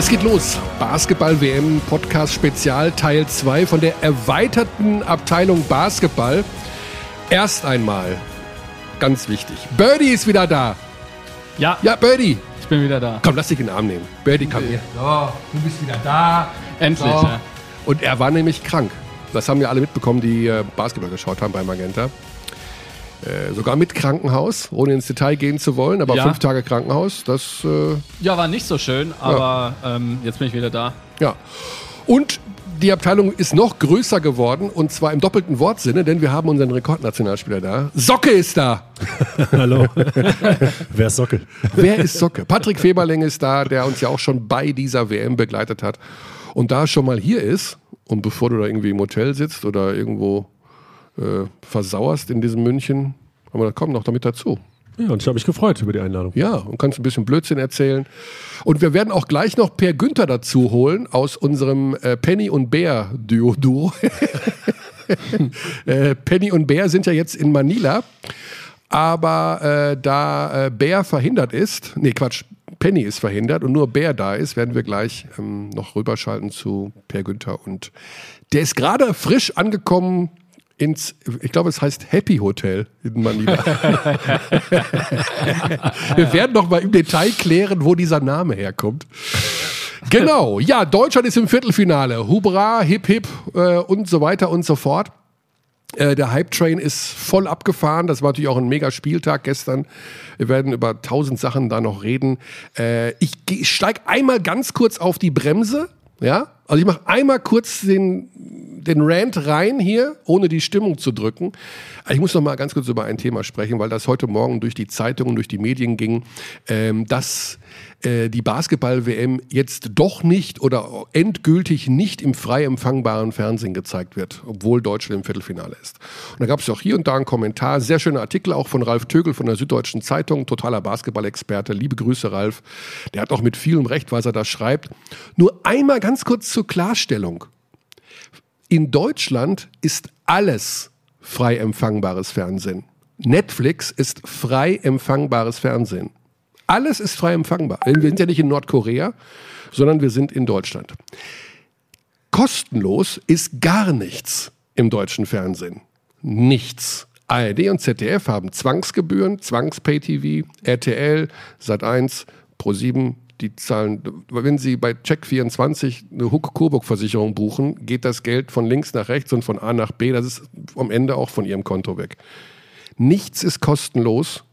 Es geht los. Basketball-WM Podcast Spezial Teil 2 von der erweiterten Abteilung Basketball. Erst einmal, ganz wichtig, Birdie ist wieder da. Ja, Ja, Birdie. ich bin wieder da. Komm, lass dich in den Arm nehmen. Birdie, komm hier. So, du bist wieder da. Endlich, So. ja. Und er war nämlich krank. Das haben ja alle mitbekommen, die äh, Basketball geschaut haben bei Magenta. Äh, sogar mit Krankenhaus, ohne ins Detail gehen zu wollen, aber Ja. fünf Tage Krankenhaus, das äh, Ja, war nicht so schön, aber ähm, jetzt bin ich wieder da. Ja. Und die Abteilung ist noch größer geworden und zwar im doppelten Wortsinne, denn wir haben unseren Rekordnationalspieler da. Socke ist da. Hallo. Wer ist Socke? Wer ist Socke? Patrick Feberling ist da, der uns ja auch schon bei dieser WM begleitet hat. Und da er schon mal hier ist und bevor du da irgendwie im Hotel sitzt oder irgendwo äh, versauerst in diesem München, haben wir gesagt, komm noch damit dazu. Ja, und ich habe mich gefreut über die Einladung. Ja, und kannst ein bisschen Blödsinn erzählen. Und wir werden auch gleich noch Per Günther dazu holen aus unserem äh, Penny und Bär Duo. Duo. äh, Penny und Bär sind ja jetzt in Manila, aber äh, da äh, Bär verhindert ist, nee Quatsch, Penny ist verhindert und nur Bär da ist, werden wir gleich ähm, noch rüberschalten zu Per Günther und der ist gerade frisch angekommen ins, ich glaube, es heißt Happy Hotel in Manila. Wir werden noch mal im Detail klären, wo dieser Name herkommt. Genau, ja, Deutschland ist im Viertelfinale. Hubra, Hip Hip äh, und so weiter und so fort. Äh, der Hype-Train ist voll abgefahren. Das war natürlich auch ein mega Spieltag gestern. Wir werden über tausend Sachen da noch reden. Äh, ich geh- steig einmal ganz kurz auf die Bremse. Ja, also ich mache einmal kurz den, den Rant rein hier, ohne die Stimmung zu drücken. Aber Ich muss noch mal ganz kurz über ein Thema sprechen, weil das heute Morgen durch die Zeitungen, durch die Medien ging, ähm, dass äh, die Basketball-WM jetzt doch nicht oder endgültig nicht im frei empfangbaren Fernsehen gezeigt wird, obwohl Deutschland im Viertelfinale ist. Und da gab es auch hier und da einen Kommentar, sehr schöner Artikel auch von Ralf Tögel von der Süddeutschen Zeitung, totaler Basketball-Experte. Liebe Grüße, Ralf. Der hat auch mit vielem Recht, was er da schreibt. Nur einmal ganz kurz zur Klarstellung. In Deutschland ist alles frei empfangbares Fernsehen. Netflix ist frei empfangbares Fernsehen. Alles ist frei empfangbar. Wir sind ja nicht in Nordkorea, sondern wir sind in Deutschland. Kostenlos ist gar nichts im deutschen Fernsehen. Nichts. ARD und ZDF haben Zwangsgebühren, Zwangs-Pay-TV, RTL, Sat1, Pro7, die zahlen, wenn Sie bei Check24 eine Huck-Coburg-Versicherung buchen, geht das Geld von links nach rechts und von A nach B, das ist am Ende auch von Ihrem Konto weg. Nichts ist kostenlos,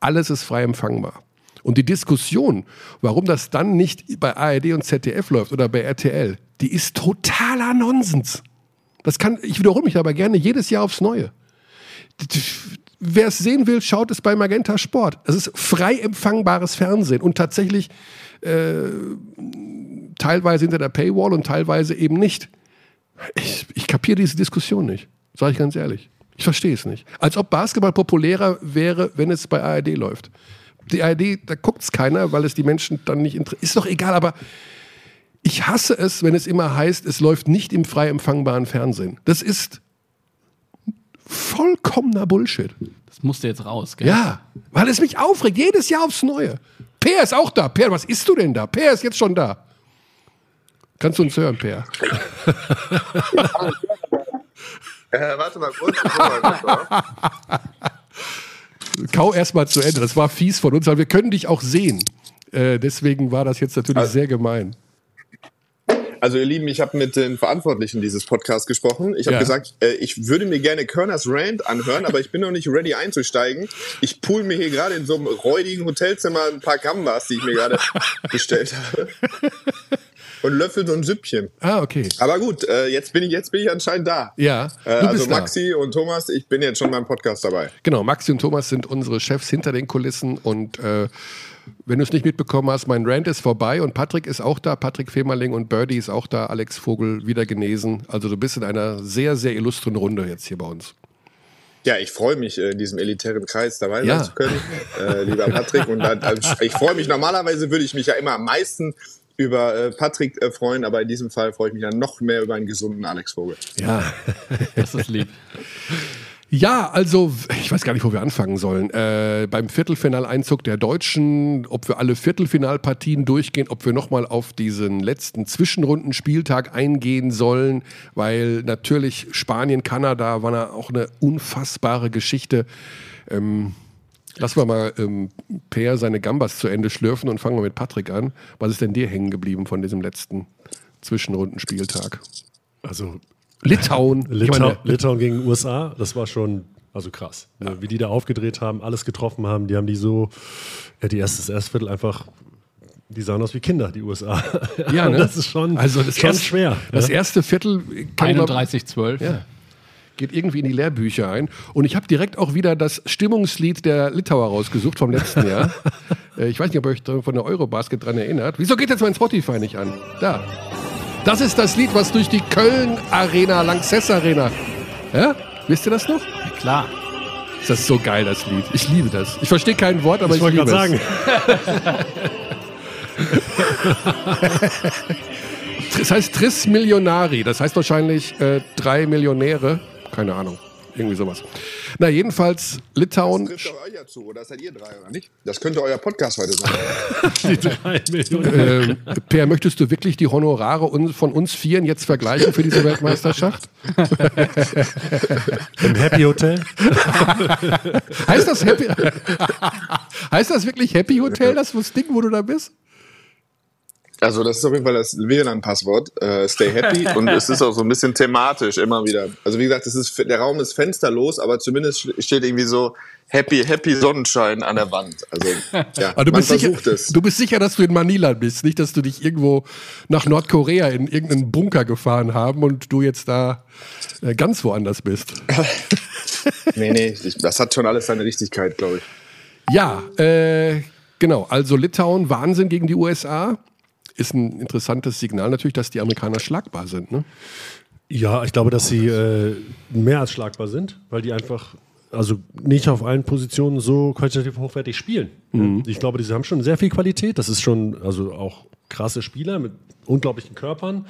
alles ist frei empfangbar. Und die Diskussion, warum das dann nicht bei ARD und ZDF läuft oder bei RTL, die ist totaler Nonsens. Das kann, ich wiederhole mich aber gerne jedes Jahr aufs Neue. Wer es sehen will, schaut es bei Magenta Sport. Es ist frei empfangbares Fernsehen und tatsächlich äh, teilweise hinter der Paywall und teilweise eben nicht. Ich, ich kapiere diese Diskussion nicht, sage ich ganz ehrlich. Ich verstehe es nicht. Als ob Basketball populärer wäre, wenn es bei ARD läuft. Die ARD, da guckt es keiner, weil es die Menschen dann nicht interessiert. Ist doch egal, aber ich hasse es, wenn es immer heißt, es läuft nicht im frei empfangbaren Fernsehen. Das ist vollkommener Bullshit. Das musste jetzt raus, gell? Ja, weil es mich aufregt, jedes Jahr aufs Neue. Per ist auch da. Per, was isst du denn da? Per ist jetzt schon da. Kannst du uns hören, Per? Äh, warte mal kurz. ich hol mal kurz auf. Kau erst mal zu Ende. Das war fies von uns, weil wir können dich auch sehen. Äh, deswegen war das jetzt natürlich Also- sehr gemein. Also ihr Lieben, ich habe mit den Verantwortlichen dieses Podcasts gesprochen. Ich habe Ja. gesagt, äh, ich würde mir gerne Körners Rant anhören, aber ich bin noch nicht ready einzusteigen. Ich pool mir hier gerade in so einem räudigen Hotelzimmer ein paar Gambas, die ich mir gerade bestellt habe. Und löffel so ein Süppchen. Ah, okay. Aber gut, äh, jetzt bin ich jetzt bin ich anscheinend da. Ja, Äh, also bist da. Maxi und Thomas, ich bin jetzt schon beim Podcast dabei. Genau, Maxi und Thomas sind unsere Chefs hinter den Kulissen und äh, wenn du es nicht mitbekommen hast, mein Rant ist vorbei und Patrick ist auch da, Patrick Femerling und Birdie ist auch da, Alex Vogel wieder genesen. Also du bist in einer sehr, sehr illustren Runde jetzt hier bei uns. Ja, ich freue mich, äh, in diesem elitären Kreis dabei sein Ja. zu können, äh, lieber Patrick. Und dann, also ich freue mich, normalerweise würde ich mich ja immer am meisten über äh, Patrick äh, freuen, aber in diesem Fall freue ich mich dann noch mehr über einen gesunden Alex Vogel. Ja. Das ist lieb. Ja, also ich weiß gar nicht, wo wir anfangen sollen. Äh, beim Viertelfinaleinzug der Deutschen, ob wir alle Viertelfinalpartien durchgehen, ob wir nochmal auf diesen letzten Zwischenrundenspieltag eingehen sollen, weil natürlich Spanien, Kanada war da auch eine unfassbare Geschichte. Ähm, lassen wir mal ähm, Per seine Gambas zu Ende schlürfen und fangen wir mit Patrick an. Was ist denn dir hängen geblieben von diesem letzten Zwischenrundenspieltag? Also Litauen. Litau meine, Litauen gegen USA, das war schon also krass. Ne? Wie die da aufgedreht haben, alles getroffen haben, die haben die so, ja, die erste, das erste Viertel einfach, die sahen aus wie Kinder, die USA. Ja, ne? das ist schon, also das schon erste, schwer. Das ne? erste Viertel kann glaub- 31-12. Ja. Geht irgendwie in die Lehrbücher ein. Und ich habe direkt auch wieder das Stimmungslied der Litauer rausgesucht vom letzten Jahr. Äh, ich weiß nicht, ob ihr euch von der Eurobasket dran erinnert. Wieso geht jetzt mein Spotify nicht an? Da. Das ist das Lied, was durch die Köln Arena, Lanxess Arena. Ja? Wisst ihr das noch? Ja, klar. Das ist so geil, das Lied. Ich liebe das. Ich verstehe kein Wort, aber ich, ich wollte liebe gerade es. sagen, Das heißt Tris Millionari. Das heißt wahrscheinlich äh, drei Millionäre. Keine Ahnung. Irgendwie sowas. Na, jedenfalls Litauen. Trifft doch euch ja zu, oder seid ihr drei, oder nicht? Das könnte euer Podcast heute sein. die drei Millionen. Ähm, per, möchtest du wirklich die Honorare von uns Vieren jetzt vergleichen für diese Weltmeisterschaft? Im Happy Hotel. Heißt das Happy? heißt das wirklich Happy Hotel, das Ding, wo du da bist? Also das ist auf jeden Fall das WLAN-Passwort. Äh, stay happy und es ist auch so ein bisschen thematisch immer wieder. Also wie gesagt, es ist, der Raum ist fensterlos, aber zumindest steht irgendwie so Happy, Happy Sonnenschein an der Wand. Also ja, Aber du man bist, sicher, versucht es. du bist sicher, dass du in Manila bist, nicht, dass du dich irgendwo nach Nordkorea in irgendeinen Bunker gefahren haben und du jetzt da äh, ganz woanders bist. Nee, nee, ich, das hat schon alles seine Richtigkeit, glaube ich. Ja, äh, genau. Also Litauen, Wahnsinn gegen die USA. Ist ein interessantes Signal natürlich, dass die Amerikaner schlagbar sind. Ne? Ja, ich glaube, dass sie äh, mehr als schlagbar sind, weil die einfach also nicht auf allen Positionen so qualitativ hochwertig spielen. Ich glaube, die haben schon sehr viel Qualität. Das ist schon also auch krasse Spieler mit unglaublichen Körpern.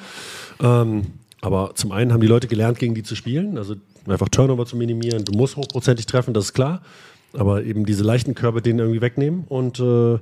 Ähm, aber zum einen haben die Leute gelernt, gegen die zu spielen, also einfach Turnover zu minimieren. Du musst hochprozentig treffen, das ist klar. Aber eben diese leichten Körbe denen irgendwie wegnehmen und äh,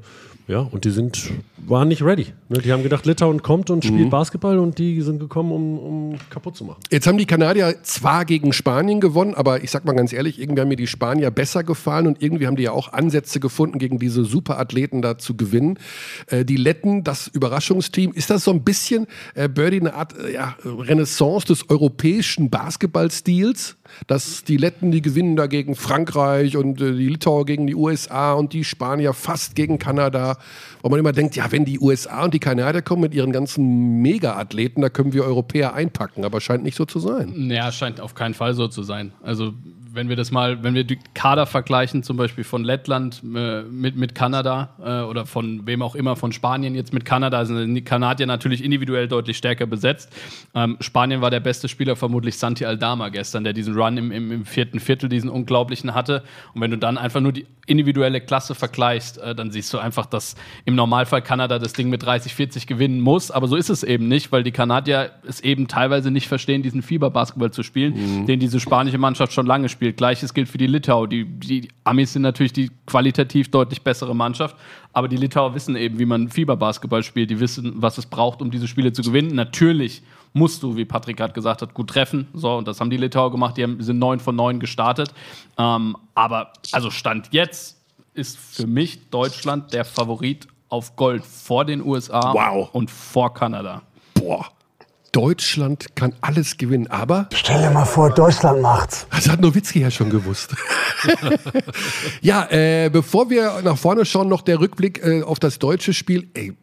ja, und die sind, waren nicht ready. Ne? Die haben gedacht, Litauen kommt und spielt Basketball und die sind gekommen, um, um kaputt zu machen. Jetzt haben die Kanadier zwar gegen Spanien gewonnen, aber ich sag mal ganz ehrlich, irgendwie haben mir die Spanier besser gefallen und irgendwie haben die ja auch Ansätze gefunden, gegen diese Superathleten da zu gewinnen. Äh, die Letten, das Überraschungsteam, ist das so ein bisschen, äh, Birdie, eine Art äh, ja, Renaissance des europäischen Basketballstils? Dass die Letten, die gewinnen da gegen Frankreich und äh, die Litauer gegen die USA und die Spanier fast gegen Kanada. Wo man immer denkt, ja, wenn die USA und die Kanadier kommen mit ihren ganzen Mega-Athleten, da können wir Europäer einpacken, aber scheint nicht so zu sein. Ja, scheint auf keinen Fall so zu sein. Also wenn wir das mal, wenn wir die Kader vergleichen, zum Beispiel von Lettland äh, mit, mit Kanada äh, oder von wem auch immer, von Spanien jetzt mit Kanada, sind die Kanadier natürlich individuell deutlich stärker besetzt. Ähm, Spanien war der beste Spieler vermutlich Santi Aldama gestern, der diesen Run im, im, im vierten Viertel, diesen unglaublichen hatte. Und wenn du dann einfach nur die individuelle Klasse vergleichst, äh, dann siehst du einfach, dass im Normalfall Kanada das Ding mit 30, 40 gewinnen muss. Aber so ist es eben nicht, weil die Kanadier es eben teilweise nicht verstehen, diesen Fieberbasketball zu spielen, den diese spanische Mannschaft schon lange spielt. Gleiches gilt für die Litauer. Die, die Amis sind natürlich die qualitativ deutlich bessere Mannschaft, aber die Litauer wissen eben, wie man Fieberbasketball spielt. Die wissen, was es braucht, um diese Spiele zu gewinnen. Natürlich musst du, wie Patrick gerade gesagt hat, gut treffen. So, und das haben die Litauer gemacht. Die haben, sind 9 von 9 gestartet. Ähm, aber, also Stand jetzt ist für mich Deutschland der Favorit auf Gold vor den USA Wow. und vor Kanada. Boah, Deutschland kann alles gewinnen, aber Stell dir mal vor, Deutschland macht's. das hat Nowitzki ja schon gewusst. ja, äh, bevor wir nach vorne schauen, noch der Rückblick äh, auf das deutsche Spiel. Ey,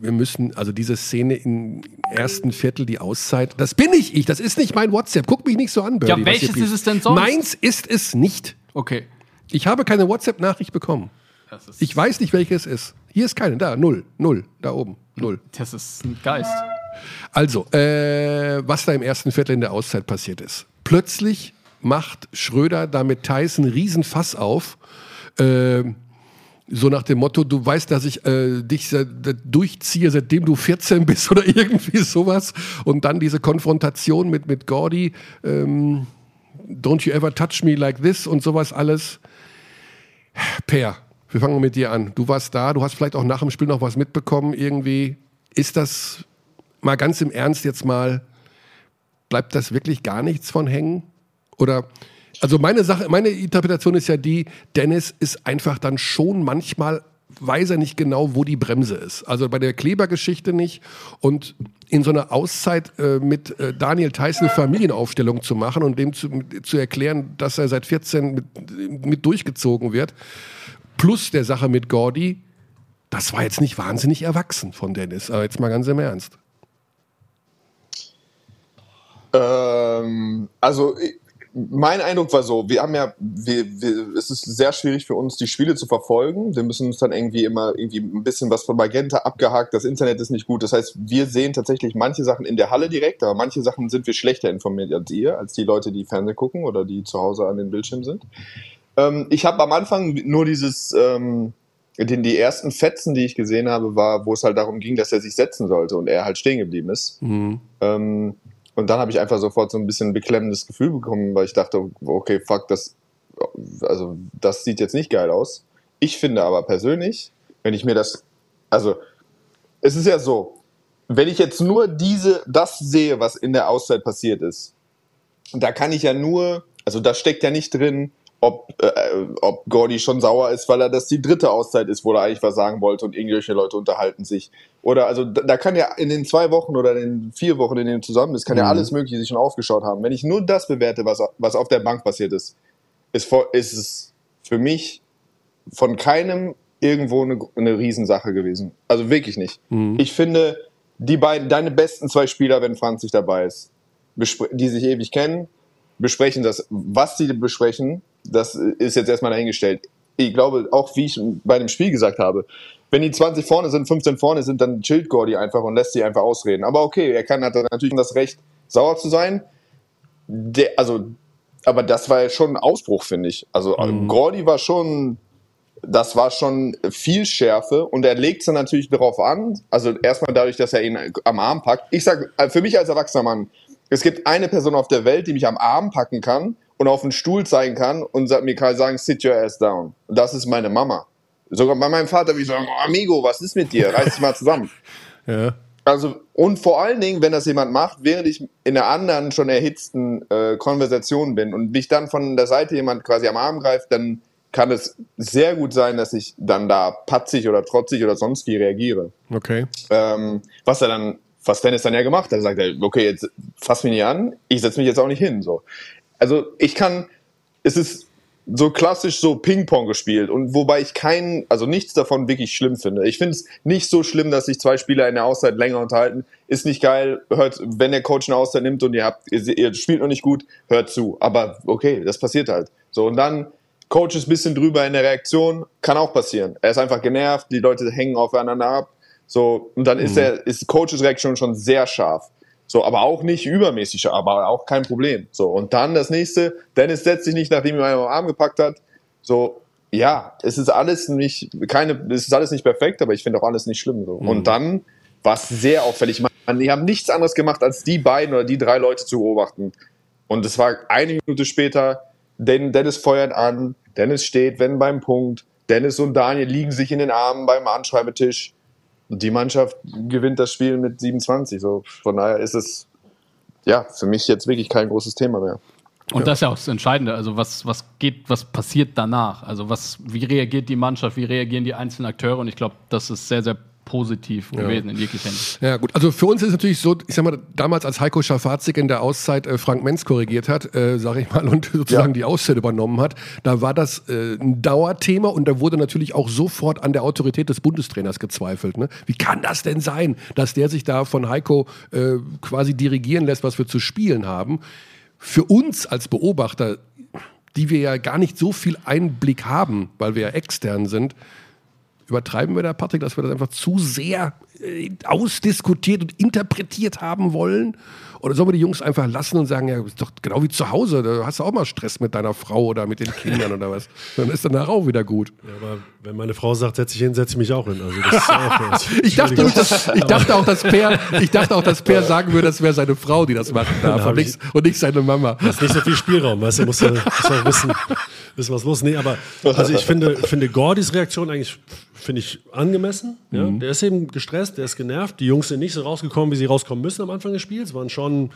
wir müssen, also diese Szene im ersten Viertel, die Auszeit, das bin nicht ich, das ist nicht mein WhatsApp. Guck mich nicht so an, Birdie. Ja, welches ist es denn sonst? Meins ist es nicht. Okay. Ich habe keine WhatsApp-Nachricht bekommen. Ich weiß nicht, welches es ist. Hier ist keine, da, null, null, da oben, null. das ist ein Geist. Also, äh, was da im ersten Viertel in der Auszeit passiert ist. Plötzlich macht Schröder da mit Tyson Riesenfass auf. Äh, so nach dem Motto, du weißt, dass ich äh, dich da durchziehe, seitdem du 14 bist oder irgendwie sowas. Und dann diese Konfrontation mit, mit Gordy. Ähm, Don't you ever touch me like this und sowas alles. Per, wir fangen mit dir an. Du warst da, du hast vielleicht auch nach dem Spiel noch was mitbekommen irgendwie. Ist das mal ganz im Ernst jetzt mal, bleibt das wirklich gar nichts von hängen? Oder, also meine Sache, meine Interpretation ist ja die, Dennis ist einfach dann schon manchmal weiß er nicht genau, wo die Bremse ist. Also bei der Klebergeschichte nicht. Und in so einer Auszeit äh, mit äh, Daniel Theiss eine Familienaufstellung zu machen und dem zu, zu erklären, dass er seit 14 mit, mit durchgezogen wird, plus der Sache mit Gordy, das war jetzt nicht wahnsinnig erwachsen von Dennis. Aber jetzt mal ganz im Ernst. Ähm, also mein Eindruck war so, wir haben ja, wir, wir, es ist sehr schwierig für uns, die Spiele zu verfolgen. Wir müssen uns dann irgendwie immer irgendwie ein bisschen was von Magenta abgehakt. Das Internet ist nicht gut. Das heißt, wir sehen tatsächlich manche Sachen in der Halle direkt, aber manche Sachen sind wir schlechter informiert als ihr, als die Leute, die Fernsehen gucken oder die zu Hause an den Bildschirm sind. Ähm, ich habe am Anfang nur dieses, ähm, den, die ersten Fetzen, die ich gesehen habe, war, wo es halt darum ging, dass er sich setzen sollte und er halt stehen geblieben ist. Mhm. Ähm, und dann habe ich einfach sofort so ein bisschen ein beklemmendes Gefühl bekommen, weil ich dachte, okay, fuck, das, also das sieht jetzt nicht geil aus. Ich finde aber persönlich, wenn ich mir das, also es ist ja so, wenn ich jetzt nur diese, das sehe, was in der Auszeit passiert ist, da kann ich ja nur, also da steckt ja nicht drin, ob, äh, ob Gordy schon sauer ist, weil er das die dritte Auszeit ist, wo er eigentlich was sagen wollte und irgendwelche Leute unterhalten sich. Oder also da, kann ja in den zwei Wochen oder in den vier Wochen, in denen zusammen ist, kann mhm. ja alles Mögliche sich schon aufgeschaut haben. Wenn ich nur das bewerte, was, was auf der Bank passiert ist, ist, ist es für mich von keinem irgendwo eine, eine Riesensache gewesen. Also wirklich nicht. Mhm. Ich finde, die beiden, deine besten zwei Spieler, wenn Franz sich dabei ist, die sich ewig kennen, besprechen das, was sie besprechen, das ist jetzt erstmal dahingestellt. Ich glaube, auch wie ich bei dem Spiel gesagt habe, wenn die 20 vorne sind, 15 vorne sind, dann chillt Gordy einfach und lässt sie einfach ausreden. Aber okay, er kann hat natürlich das Recht, sauer zu sein. Der, also, aber das war ja schon ein Ausbruch, finde ich. Also mhm. Gordy war schon, das war schon viel Schärfe und er legt es dann natürlich darauf an. Also erstmal dadurch, dass er ihn am Arm packt. Ich sag, für mich als erwachsener Mann, es gibt eine Person auf der Welt, die mich am Arm packen kann und auf den Stuhl zeigen kann und mir kann sagen, sit your ass down. Und das ist meine Mama. Sogar bei meinem Vater, wie ich sagen, oh, Amigo, was ist mit dir? Reiß dich mal zusammen. ja. Also, und vor allen Dingen, wenn das jemand macht, während ich in einer anderen, schon erhitzten äh, Konversation bin und mich dann von der Seite jemand quasi am Arm greift, dann kann es sehr gut sein, dass ich dann da patzig oder trotzig oder sonst wie reagiere. Okay. Ähm, was er dann was Dennis dann ja gemacht hat. Er sagt, okay, jetzt fass mich nicht an, ich setze mich jetzt auch nicht hin. So. Also ich kann, es ist so klassisch so Ping-Pong gespielt und wobei ich keinen, also nichts davon wirklich schlimm finde. Ich finde es nicht so schlimm, dass sich zwei Spieler in der Auszeit länger unterhalten. Ist nicht geil, hört, wenn der Coach eine Auszeit nimmt und ihr habt, ihr, ihr spielt noch nicht gut, hört zu. Aber okay, das passiert halt. So und dann Coach ist ein bisschen drüber in der Reaktion, kann auch passieren. Er ist einfach genervt, die Leute hängen aufeinander ab so, und dann ist mhm. er, ist Coaches Reaction schon sehr scharf. So, aber auch nicht übermäßig, aber auch kein Problem. So, und dann das nächste, Dennis setzt sich nicht, nachdem ihm einer am Arm gepackt hat. So, ja, es ist alles nicht, keine, es ist alles nicht perfekt, aber ich finde auch alles nicht schlimm. So. Mhm. Und dann war es sehr auffällig. Man, die haben nichts anderes gemacht, als die beiden oder die drei Leute zu beobachten. Und es war eine Minute später, Dennis feuert an, Dennis steht, wenn beim Punkt, Dennis und Daniel liegen sich in den Armen beim Anschreibetisch die Mannschaft gewinnt das Spiel mit 27. So, von daher ist es ja für mich jetzt wirklich kein großes Thema mehr. Und ja. das ist ja auch das Entscheidende. Also was, was geht, was passiert danach? Also was, wie reagiert die Mannschaft, wie reagieren die einzelnen Akteure? Und ich glaube, das ist sehr, sehr positiv ja. gewesen in jeglicher Hinsicht. Ja, gut. Also für uns ist es natürlich so, ich sag mal, damals als Heiko Schafazik in der Auszeit äh, Frank Menz korrigiert hat, äh, sage ich mal, und sozusagen ja. die Auszeit übernommen hat, da war das äh, ein Dauerthema und da wurde natürlich auch sofort an der Autorität des Bundestrainers gezweifelt. Ne? Wie kann das denn sein, dass der sich da von Heiko äh, quasi dirigieren lässt, was wir zu spielen haben? Für uns als Beobachter, die wir ja gar nicht so viel Einblick haben, weil wir ja extern sind, übertreiben wir da, Patrick, dass wir das einfach zu sehr äh, ausdiskutiert und interpretiert haben wollen? Oder sollen wir die Jungs einfach lassen und sagen, ja, ist doch genau wie zu Hause, da hast du auch mal Stress mit deiner Frau oder mit den Kindern oder was. Dann ist danach auch wieder gut. Ja, aber wenn meine Frau sagt, setz dich hin, setz ich mich auch hin. Also das auch, Ich dachte, dass, ich dachte auch, dass Per, ich dachte auch, dass Per sagen würde, das wäre seine Frau, die das machen darf und nicht, und nicht seine Mama. Da ist nicht so viel Spielraum, weißt du, musst du auch wissen, wissen, was los ist. Nee, aber also ich finde, finde Gordys Reaktion eigentlich finde ich angemessen. Ja? Der ist eben gestresst, der ist genervt. Die Jungs sind nicht so rausgekommen, wie sie rauskommen müssen am Anfang des Spiels. Waren schon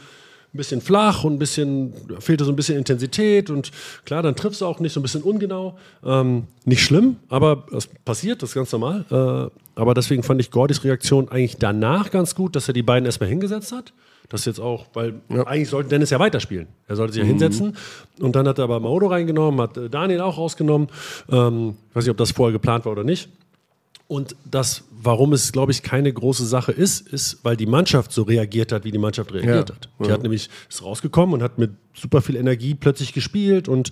ein bisschen flach und ein bisschen, fehlte so ein bisschen Intensität und klar, dann triffst du auch nicht so ein bisschen ungenau. Ähm, nicht schlimm, aber das passiert, das ist ganz normal. Äh, aber deswegen fand ich Gordys Reaktion eigentlich danach ganz gut, dass er die beiden erstmal hingesetzt hat. Das jetzt auch, weil eigentlich sollte Dennis ja weiterspielen. Er sollte sich ja hinsetzen. Und dann hat er aber Maodo reingenommen, hat äh, Daniel auch rausgenommen. Ähm, ich weiß nicht, ob das vorher geplant war oder nicht. Und das, warum es, glaube ich, keine große Sache ist, ist, weil die Mannschaft so reagiert hat, wie die Mannschaft reagiert Ja. hat. Die hat nämlich, ist rausgekommen und hat mit super viel Energie plötzlich gespielt und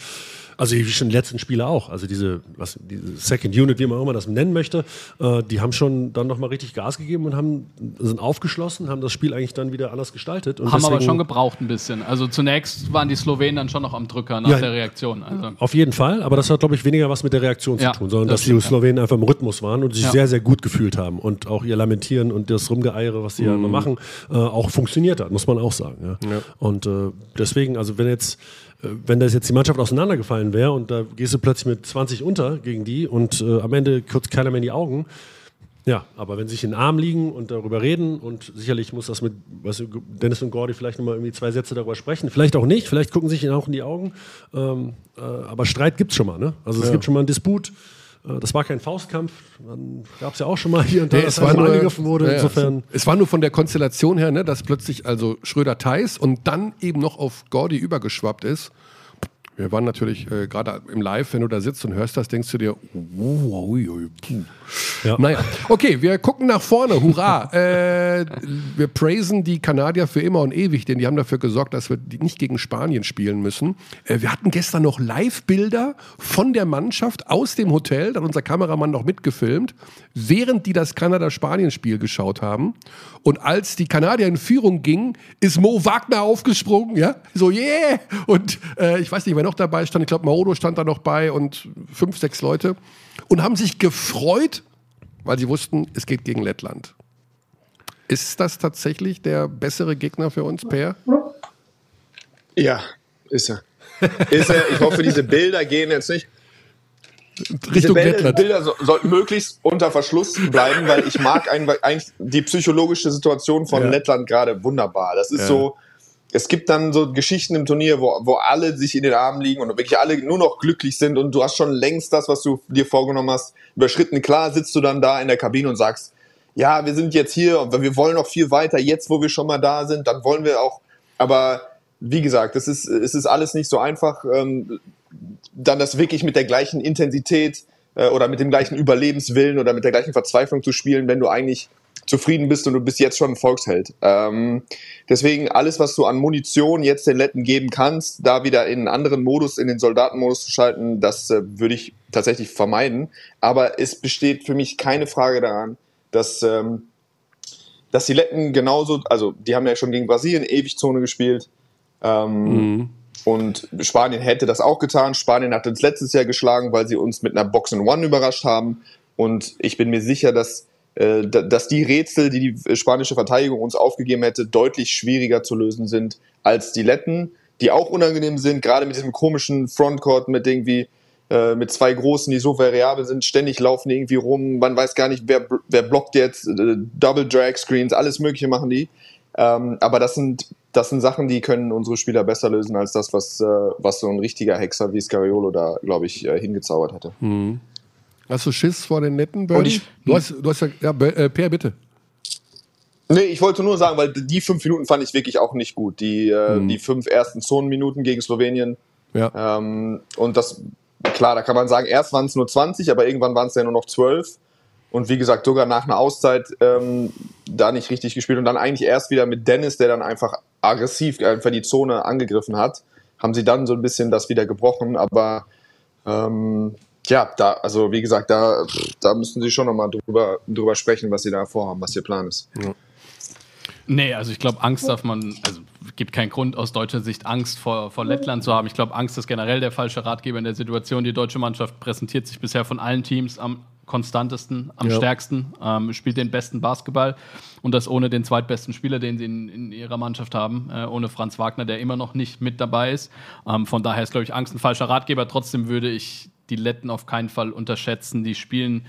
also wie schon die letzten Spiele auch. Also diese, was, diese Second Unit, wie man auch immer das nennen möchte, äh, die haben schon dann nochmal richtig Gas gegeben und haben, sind aufgeschlossen, haben das Spiel eigentlich dann wieder anders gestaltet. Und Haben aber schon gebraucht ein bisschen. Also zunächst waren die Slowenen dann schon noch am Drücker nach Ja. der Reaktion. Also. Auf jeden Fall, aber das hat, glaube ich, weniger was mit der Reaktion Ja, zu tun, sondern das dass die stimmt, ja. Slowenen einfach im Rhythmus waren und sich Ja. sehr, sehr gut gefühlt haben und auch ihr Lamentieren und das Rumgeeiere, was sie ja immer Mhm. machen, äh, auch funktioniert hat, muss man auch sagen. Ja. Und äh, deswegen, also wenn jetzt äh, wenn das jetzt die Mannschaft auseinandergefallen wäre und da gehst du plötzlich mit 20 unter gegen die und äh, am Ende kurz keiner mehr in die Augen, ja, aber wenn sie sich in den Arm liegen und darüber reden und sicherlich muss das mit du, Dennis und Gordy vielleicht nochmal irgendwie zwei Sätze darüber sprechen, vielleicht auch nicht, vielleicht gucken sie sich auch in die Augen, ähm, äh, aber Streit gibt es schon mal, ne? Also es gibt schon mal einen Disput, das war kein Faustkampf, dann gab es ja auch schon mal hier und da, Nee, dass es war nur, angegriffen wurde, ja. insofern... Es war nur von der Konstellation her, ne, dass plötzlich also Schröder Theis und dann eben noch auf Gordy übergeschwappt ist. Wir waren natürlich äh, gerade im Live, wenn du da sitzt und hörst das, denkst du dir. Ja. Naja, okay, wir gucken nach vorne, hurra. äh, wir praisen die Kanadier für immer und ewig, denn die haben dafür gesorgt, dass wir nicht gegen Spanien spielen müssen. Äh, wir hatten gestern noch Live-Bilder von der Mannschaft aus dem Hotel, da hat unser Kameramann noch mitgefilmt, während die das Kanada-Spanien-Spiel geschaut haben. Und als die Kanadier in Führung gingen, ist Mo Wagner aufgesprungen, ja, so yeah. Und äh, ich weiß nicht, wer noch dabei stand. Ich glaube, Maodo stand da noch bei und fünf, sechs Leute und haben sich gefreut, weil sie wussten, es geht gegen Lettland. Ist das tatsächlich der bessere Gegner für uns, Per? Ja, ist er. Ist er. Ich hoffe, diese Bilder gehen jetzt nicht. Diese Richtung Bilder, Lettland. Bilder so, sollten möglichst unter Verschluss bleiben, weil ich mag ein- eigentlich die psychologische Situation von Ja. Lettland gerade wunderbar. Das ist Ja. so, es gibt dann so Geschichten im Turnier, wo, wo alle sich in den Armen liegen und wirklich alle nur noch glücklich sind und du hast schon längst das, was du dir vorgenommen hast, überschritten. Klar sitzt du dann da in der Kabine und sagst, ja, wir sind jetzt hier und wir wollen noch viel weiter. Jetzt, wo wir schon mal da sind, dann wollen wir auch, aber wie gesagt, es ist, es ist alles nicht so einfach. Ähm, dann das wirklich mit der gleichen Intensität äh, oder mit dem gleichen Überlebenswillen oder mit der gleichen Verzweiflung zu spielen, wenn du eigentlich zufrieden bist und du bist jetzt schon ein Volksheld. Ähm, deswegen alles, was du an Munition jetzt den Letten geben kannst, da wieder in einen anderen Modus, in den Soldatenmodus zu schalten, das äh, würde ich tatsächlich vermeiden. Aber es besteht für mich keine Frage daran, dass, ähm, dass die Letten genauso, also die haben ja schon gegen Brasilien ewig Zone gespielt. Ähm, Und Spanien hätte das auch getan. Spanien hat uns letztes Jahr geschlagen, weil sie uns mit einer Box in One überrascht haben. Und ich bin mir sicher, dass, da- dass die Rätsel, die die spanische Verteidigung uns aufgegeben hätte, deutlich schwieriger zu lösen sind als die Letten, die auch unangenehm sind, gerade mit diesem komischen Frontcourt mit irgendwie äh, mit zwei Großen, die so variabel sind, ständig laufen die irgendwie rum, man weiß gar nicht, wer, wer blockt jetzt, äh, Double Drag Screens, alles mögliche machen die. Ähm, aber das sind, das sind Sachen, die können unsere Spieler besser lösen als das, was, äh, was so ein richtiger Hexer wie Scariolo da, glaube ich, äh, hingezaubert hätte. Hast du Schiss vor den netten ich- du, hast, du hast ja, ja äh, Per, bitte. Nee, ich wollte nur sagen, weil die fünf Minuten fand ich wirklich auch nicht gut. Die, äh, die fünf ersten Zonenminuten gegen Slowenien. Ja. Ähm, und das, klar, da kann man sagen, erst waren es nur 20, aber irgendwann waren es ja nur noch 12. Und wie gesagt, sogar nach einer Auszeit ähm, da nicht richtig gespielt. Und dann eigentlich erst wieder mit Dennis, der dann einfach aggressiv einfach die Zone angegriffen hat, haben sie dann so ein bisschen das wieder gebrochen. Aber ähm, Ja, da, also wie gesagt, da, da müssen Sie schon nochmal drüber, drüber sprechen, was Sie da vorhaben, was Ihr Plan ist. Ja. Nee, also ich glaube, Angst darf man, also gibt keinen Grund aus deutscher Sicht Angst vor, vor Lettland zu haben. Ich glaube, Angst ist generell der falsche Ratgeber in der Situation. Die deutsche Mannschaft präsentiert sich bisher von allen Teams am konstantesten, am ja. stärksten, ähm, spielt den besten Basketball und das ohne den zweitbesten Spieler, den sie in, in ihrer Mannschaft haben, äh, ohne Franz Wagner, der immer noch nicht mit dabei ist. Ähm, von daher ist, glaube ich, Angst ein falscher Ratgeber. Trotzdem würde ich die Letten auf keinen Fall unterschätzen. Die spielen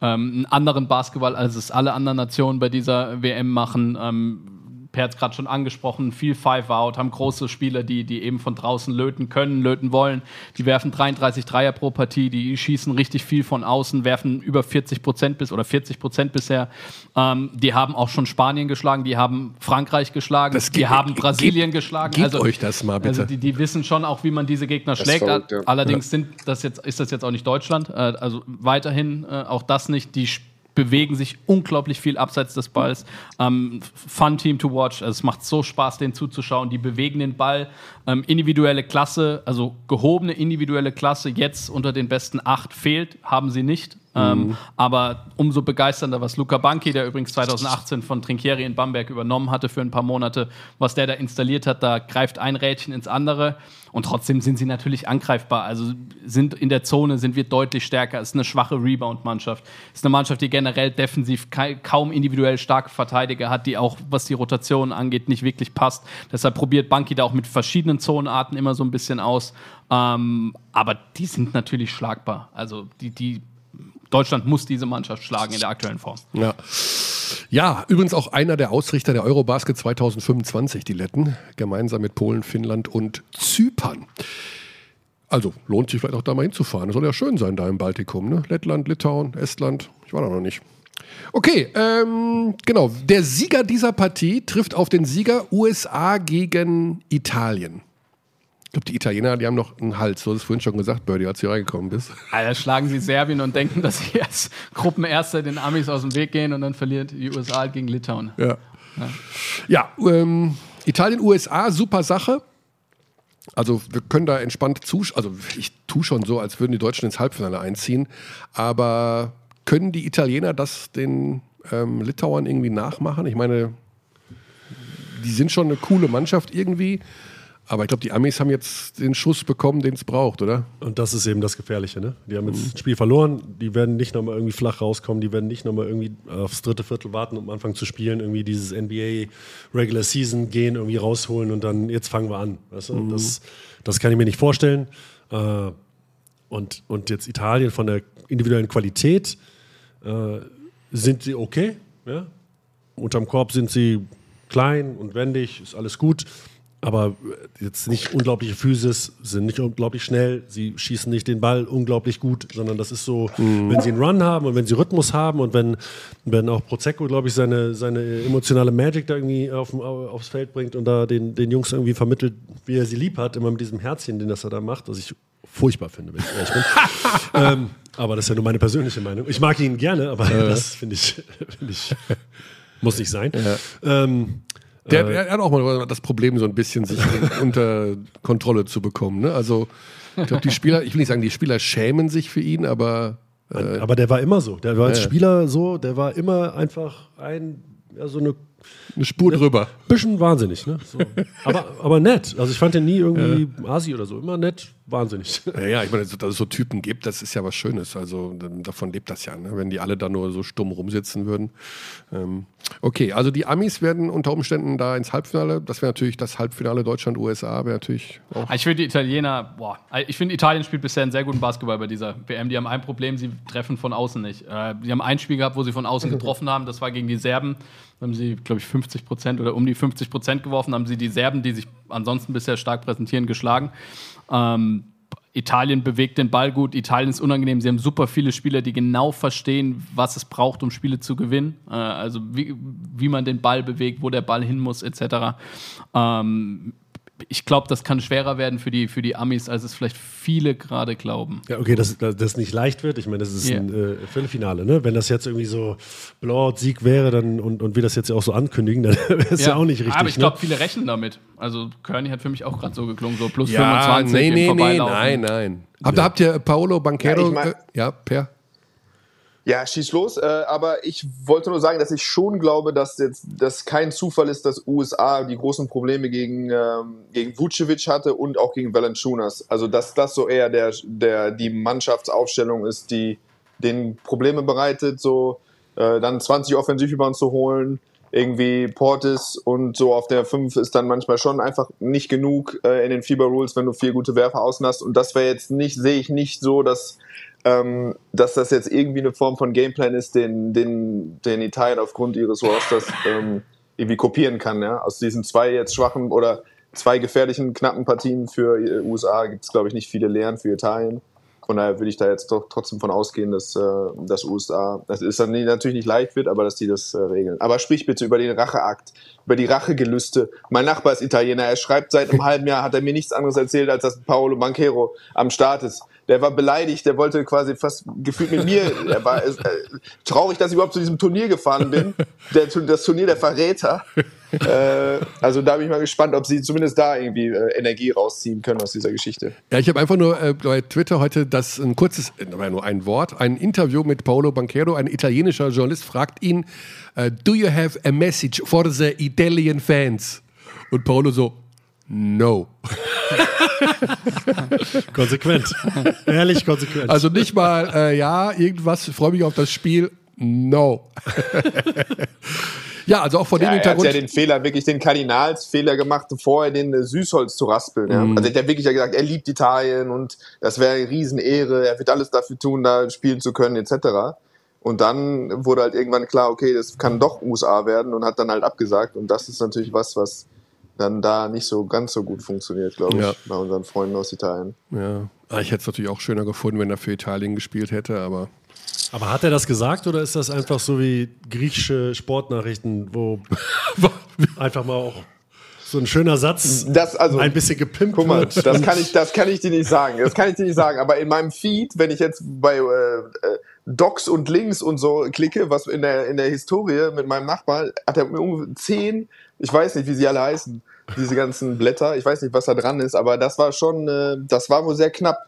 ähm, einen anderen Basketball, als es alle anderen Nationen bei dieser WM machen. Ähm, Per hat es gerade schon angesprochen, viel Five-Out, haben große Spieler, die, die eben von draußen löten können, löten wollen. Die werfen 33 Dreier pro Partie, die schießen richtig viel von außen, werfen über 40 Prozent bis oder 40 Prozent bisher. Ähm, die haben auch schon Spanien geschlagen, die haben Frankreich geschlagen, das die haben Brasilien geschlagen. Gebt also, euch das mal bitte. Also die, die wissen schon auch, wie man diese Gegner das schlägt. Verrückt, ja. Allerdings sind das jetzt, ist das jetzt auch nicht Deutschland. Äh, also weiterhin äh, auch das nicht. Die bewegen sich unglaublich viel abseits des Balls. Ähm, fun Team to watch. Also es macht so Spaß, denen zuzuschauen. Die bewegen den Ball. Ähm, individuelle Klasse, also gehobene individuelle Klasse jetzt unter den besten acht fehlt, haben sie nicht. Ähm, mhm. aber umso begeisternder, was Luca Banki, der übrigens 2018 von Trinkieri in Bamberg übernommen hatte für ein paar Monate, was der da installiert hat, da greift ein Rädchen ins andere. Und trotzdem sind sie natürlich angreifbar. Also sind in der Zone sind wir deutlich stärker. Es ist eine schwache Rebound-Mannschaft. Es ist eine Mannschaft, die generell defensiv kaum individuell starke Verteidiger hat, die auch, was die Rotation angeht, nicht wirklich passt. Deshalb probiert Banki da auch mit verschiedenen Zonenarten immer so ein bisschen aus. Ähm, aber die sind natürlich schlagbar. Also die, die Deutschland muss diese Mannschaft schlagen in der aktuellen Form. Ja. Ja, übrigens auch einer der Ausrichter der Eurobasket 2025, die Letten, gemeinsam mit Polen, Finnland und Zypern. Also lohnt sich vielleicht auch da mal hinzufahren. Das soll ja schön sein da im Baltikum. Ne? Lettland, Litauen, Estland. Ich war da noch nicht. Okay, ähm, genau. Der Sieger dieser Partie trifft auf den Sieger USA gegen Italien. Ich glaube, die Italiener, die haben noch einen Hals. Du hast es vorhin schon gesagt, Birdie, als du reingekommen bist. Alter, schlagen sie Serbien und denken, dass sie als Gruppenerster den Amis aus dem Weg gehen und dann verliert die USA halt gegen Litauen. Ja. Ja, ja ähm, Italien, USA, super Sache. Also wir können da entspannt zuschauen. Also ich tue schon so, als würden die Deutschen ins Halbfinale einziehen. Aber können die Italiener das den ähm, Litauern irgendwie nachmachen? Ich meine, die sind schon eine coole Mannschaft irgendwie. Aber ich glaube, die Amis haben jetzt den Schuss bekommen, den es braucht, oder? Und das ist eben das Gefährliche. Ne? Die haben jetzt mhm. das Spiel verloren. Die werden nicht nochmal irgendwie flach rauskommen. Die werden nicht nochmal irgendwie aufs dritte Viertel warten, um Anfang zu spielen. Irgendwie dieses NBA Regular Season gehen, irgendwie rausholen und dann jetzt fangen wir an. Weißt du? mhm. das, das kann ich mir nicht vorstellen. Äh, und, und jetzt Italien von der individuellen Qualität äh, sind sie okay. Ja? Unterm Korb sind sie klein und wendig, ist alles gut aber jetzt nicht unglaubliche Physis, sind nicht unglaublich schnell, sie schießen nicht den Ball unglaublich gut, sondern das ist so, mhm. wenn sie einen Run haben und wenn sie Rhythmus haben und wenn, wenn auch Prozecco, glaube ich, seine, seine emotionale Magic da irgendwie auf, aufs Feld bringt und da den, den Jungs irgendwie vermittelt, wie er sie lieb hat, immer mit diesem Herzchen, den das er da macht, was ich furchtbar finde, wenn ich ehrlich bin. ähm, aber das ist ja nur meine persönliche Meinung. Ich mag ihn gerne, aber äh. das finde ich, find ich, muss nicht sein. Ja. Ähm, der, äh, er hat auch mal das Problem, so ein bisschen sich unter Kontrolle zu bekommen. Ne? Also, ich glaube, die Spieler, ich will nicht sagen, die Spieler schämen sich für ihn, aber. Äh, aber der war immer so. Der war als Spieler so, der war immer einfach ein, ja, so eine eine Spur drüber. Bisschen wahnsinnig, ne? So. aber, aber nett. Also ich fand den nie irgendwie ja. Asi oder so. Immer nett, wahnsinnig. Ja, ja ich meine, dass es so Typen gibt, das ist ja was Schönes. Also davon lebt das ja, ne? wenn die alle da nur so stumm rumsitzen würden. Ähm, okay, also die Amis werden unter Umständen da ins Halbfinale. Das wäre natürlich das Halbfinale Deutschland-USA, wäre natürlich auch. Ich finde die Italiener, boah, ich finde Italien spielt bisher einen sehr guten Basketball bei dieser WM. Die haben ein Problem, sie treffen von außen nicht. Äh, die haben ein Spiel gehabt, wo sie von außen getroffen haben, das war gegen die Serben. Da haben sie, glaube ich, 50 Prozent oder um die 50 Prozent geworfen, haben sie die Serben, die sich ansonsten bisher stark präsentieren, geschlagen. Ähm, Italien bewegt den Ball gut, Italien ist unangenehm. Sie haben super viele Spieler, die genau verstehen, was es braucht, um Spiele zu gewinnen. Äh, also wie, wie man den Ball bewegt, wo der Ball hin muss, etc. Ähm, ich glaube, das kann schwerer werden für die, für die Amis, als es vielleicht viele gerade glauben. Ja, okay, dass das nicht leicht wird. Ich meine, das ist Ja. ein äh, Viertelfinale, ne? Wenn das jetzt irgendwie so Blowout-Sieg wäre dann, und, und wir das jetzt ja auch so ankündigen, dann wäre es ja. auch nicht richtig. Aber ich ne? glaube, viele rechnen damit. Also Kearney hat für mich auch gerade so geklungen, so plus Ja, 25 nee, nee, nee, nein, nein. Habt, habt ihr Paolo Banquero? Ja, ich mein- äh, ja, Per? Ja, schieß los. Äh, aber ich wollte nur sagen, dass ich schon glaube, dass jetzt das kein Zufall ist, dass USA die großen Probleme gegen, ähm, gegen Vucevic hatte und auch gegen Valanciunas. Also dass das so eher der, der die Mannschaftsaufstellung ist, die den Probleme bereitet, so äh, dann 20 Offensivrebounds zu holen. Irgendwie Portis und so auf der 5 ist dann manchmal schon einfach nicht genug äh, in den FIBA Rules, wenn du vier gute Werfer außen hast. Und das wäre jetzt nicht, sehe ich nicht so, dass ähm, dass das jetzt irgendwie eine Form von Gameplan ist, den, den, den Italien aufgrund ihres Rosters ähm, irgendwie kopieren kann. Ja? Aus diesen zwei jetzt schwachen oder zwei gefährlichen, knappen Partien für äh, USA gibt es, glaube ich, nicht viele Lehren für Italien. Von daher würde ich da jetzt doch trotzdem von ausgehen, dass äh, das USA, das ist dann natürlich nicht leicht wird, aber dass die das äh, regeln. Aber sprich bitte über den Racheakt, über die Rachegelüste. Mein Nachbar ist Italiener, er schreibt seit einem halben Jahr, hat er mir nichts anderes erzählt, als dass Paolo Banquero am Start ist. Der war beleidigt, der wollte quasi fast gefühlt mit mir, er war äh, traurig, dass ich überhaupt zu diesem Turnier gefahren bin. Der, das Turnier der Verräter. Äh, also da bin ich mal gespannt, ob sie zumindest da irgendwie äh, Energie rausziehen können aus dieser Geschichte. Ja, ich habe einfach nur äh, bei Twitter heute das ein kurzes, nur ein Wort, ein Interview mit Paolo Banquero, ein italienischer Journalist fragt ihn, äh, do you have a message for the Italian fans? Und Paolo so, no. Konsequent. Ehrlich konsequent. Also nicht mal, äh, ja, irgendwas, freue mich auf das Spiel, no. ja, also auch von Ja, dem er hat Hintergrund. ja den Fehler, wirklich den Kardinalsfehler gemacht, vorher den äh, Süßholz zu raspeln. Ja? Mhm. Also er hat ja wirklich ja gesagt, er liebt Italien und das wäre eine Riesenehre, er wird alles dafür tun, da spielen zu können, etc. Und dann wurde halt irgendwann klar, okay, das kann doch USA werden und hat dann halt abgesagt. Und das ist natürlich was, was dann da nicht so ganz so gut funktioniert, glaube ich, Ja. bei unseren Freunden aus Italien. ja. Ah, Ich hätte es natürlich auch schöner gefunden, wenn er für Italien gespielt hätte, aber Aber hat er das gesagt oder ist das einfach so wie griechische Sportnachrichten, wo einfach mal auch so ein schöner Satz Das, also, ein bisschen gepimpt Guck mal, wird? das kann ich, das kann ich dir nicht sagen. Das kann ich dir nicht sagen. Aber in meinem Feed, wenn ich jetzt bei äh, äh, Docs und Links und so klicke, was in der in der Historie mit meinem Nachbar hat er mir ungefähr zehn, ich weiß nicht, wie sie alle heißen, diese ganzen Blätter. Ich weiß nicht, was da dran ist, aber das war schon, äh, das war wohl sehr knapp.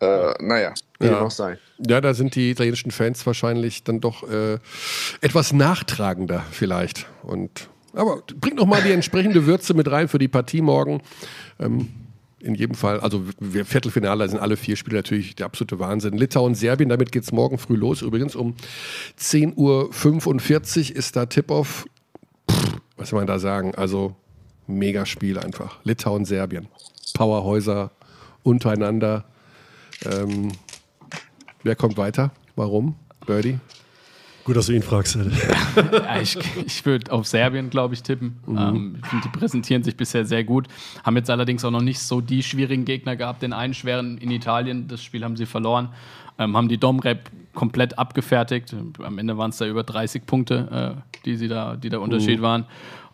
Äh, naja, wie Ja. auch sei. Ja, da sind die italienischen Fans wahrscheinlich dann doch äh, etwas nachtragender vielleicht. Und aber bringt noch mal die entsprechende Würze mit rein für die Partie morgen. Ähm, in jedem Fall, also Viertelfinale sind alle vier Spiele natürlich der absolute Wahnsinn. Litauen, Serbien, damit geht's morgen früh los. Übrigens um 10.45 Uhr ist da Tip-Off. Was soll man da sagen? Also mega Spiel einfach. Litauen, Serbien. Powerhäuser untereinander. Ähm, wer kommt weiter? Warum? Birdie? Gut, dass du ihn fragst. Ja, ich ich würde auf Serbien, glaube ich, tippen. Ähm, ich finde, die präsentieren sich bisher sehr gut. Haben jetzt allerdings auch noch nicht so die schwierigen Gegner gehabt. Den einen schweren in Italien, das Spiel haben sie verloren. Ähm, haben die Domrep komplett abgefertigt. Am Ende waren es da über 30 Punkte, äh, die, sie da, die der Unterschied waren.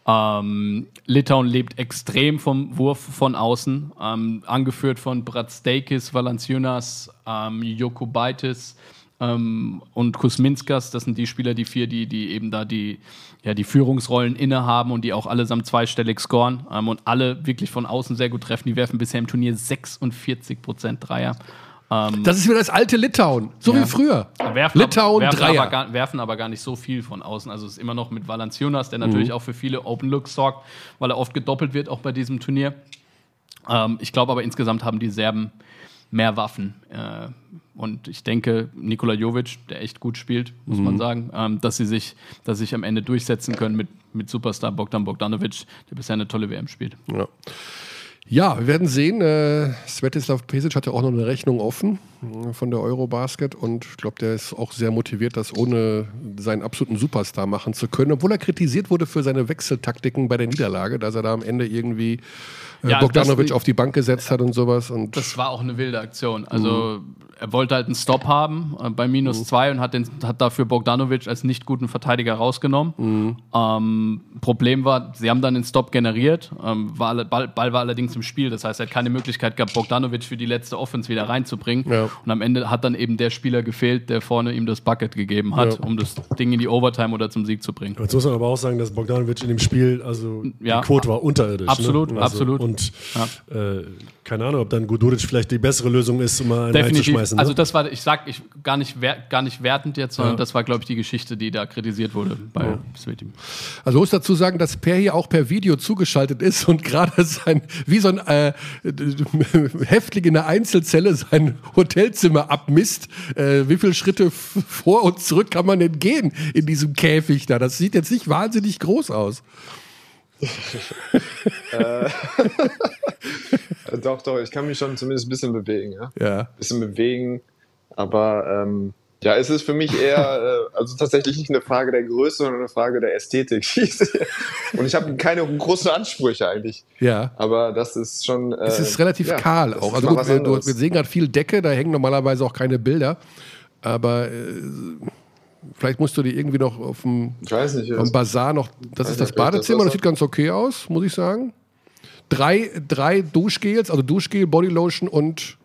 Ähm, Litauen lebt extrem vom Wurf von außen, ähm, angeführt von Bratstakis, Valanciunas, ähm, Jokubaitis ähm, und Kusminskas. Das sind die Spieler, die vier, die, die eben da die, ja, die Führungsrollen innehaben und die auch allesamt zweistellig scoren ähm, und alle wirklich von außen sehr gut treffen. Die werfen bisher im Turnier 46 Prozent Dreier. Ähm, Das ist wieder das alte Litauen, so wie früher. werfen, Litauen, werfen, Dreier. aber gar, werfen aber gar nicht so viel von außen. Also es ist immer noch mit Valanciunas, der natürlich auch für viele Open Looks sorgt, weil er oft gedoppelt wird, auch bei diesem Turnier. Ähm, ich glaube aber insgesamt haben die Serben mehr Waffen. Äh, und ich denke, Nikola Jovic, der echt gut spielt, muss man sagen, ähm, dass sie sich, dass sie sich am Ende durchsetzen können mit, mit Superstar Bogdan Bogdanovic, der bisher eine tolle WM spielt. Ja. Ja, wir werden sehen. Äh, Svetislav Pesic hatte auch noch eine Rechnung offen äh, von der Eurobasket und ich glaube, der ist auch sehr motiviert, das ohne seinen absoluten Superstar machen zu können, obwohl er kritisiert wurde für seine Wechseltaktiken bei der Niederlage, dass er da am Ende irgendwie Ja, Bogdanovic auf die Bank gesetzt hat und sowas. Und Das war auch eine wilde Aktion. Also er wollte halt einen Stop haben äh, bei minus zwei und hat, den, hat dafür Bogdanovic als nicht guten Verteidiger rausgenommen. Ähm, Problem war, sie haben dann den Stop generiert, ähm, war, alle- Ball, Ball war allerdings im Spiel. Das heißt, er hat keine Möglichkeit gehabt, Bogdanovic für die letzte Offense wieder reinzubringen. Ja. Und am Ende hat dann eben der Spieler gefehlt, der vorne ihm das Bucket gegeben hat, Ja. um das Ding in die Overtime oder zum Sieg zu bringen. Jetzt muss man aber auch sagen, dass Bogdanovic in dem Spiel, also Ja. die Quote war unterirdisch. Absolut, ne? also, absolut. Und äh, keine Ahnung, ob dann Guduric vielleicht die bessere Lösung ist, um mal einen Definitiv. einzuschmeißen. Ne? Also das war, ich sag, ich gar nicht, wer, gar nicht wertend jetzt, sondern Ja. das war, glaube ich, die Geschichte, die da kritisiert wurde bei Svetim. Also muss dazu sagen, dass Per hier auch per Video zugeschaltet ist und gerade sein, wie so ein äh, Häftling in der Einzelzelle sein Hotelzimmer abmisst. Äh, wie viele Schritte vor und zurück kann man denn gehen in diesem Käfig da? Das sieht jetzt nicht wahnsinnig groß aus. Äh, Doch, doch, ich kann mich schon zumindest ein bisschen bewegen, ja. Ja. Ein bisschen bewegen, aber ähm, ja, es ist für mich eher, äh, also tatsächlich nicht eine Frage der Größe, sondern eine Frage der Ästhetik. Und ich habe keine großen Ansprüche eigentlich. Ja. Aber das ist schon. Äh, Es ist relativ ja, kahl auch. Also gut, wir, wir sehen gerade viel Decke, da hängen normalerweise auch keine Bilder. Aber äh, vielleicht musst du dir irgendwie noch auf dem Ich weiß nicht. Am Bazar noch, das ist das das Badezimmer, das Wasser- sieht ganz okay aus, muss ich sagen. Drei, drei Duschgels, also Duschgel, Bodylotion und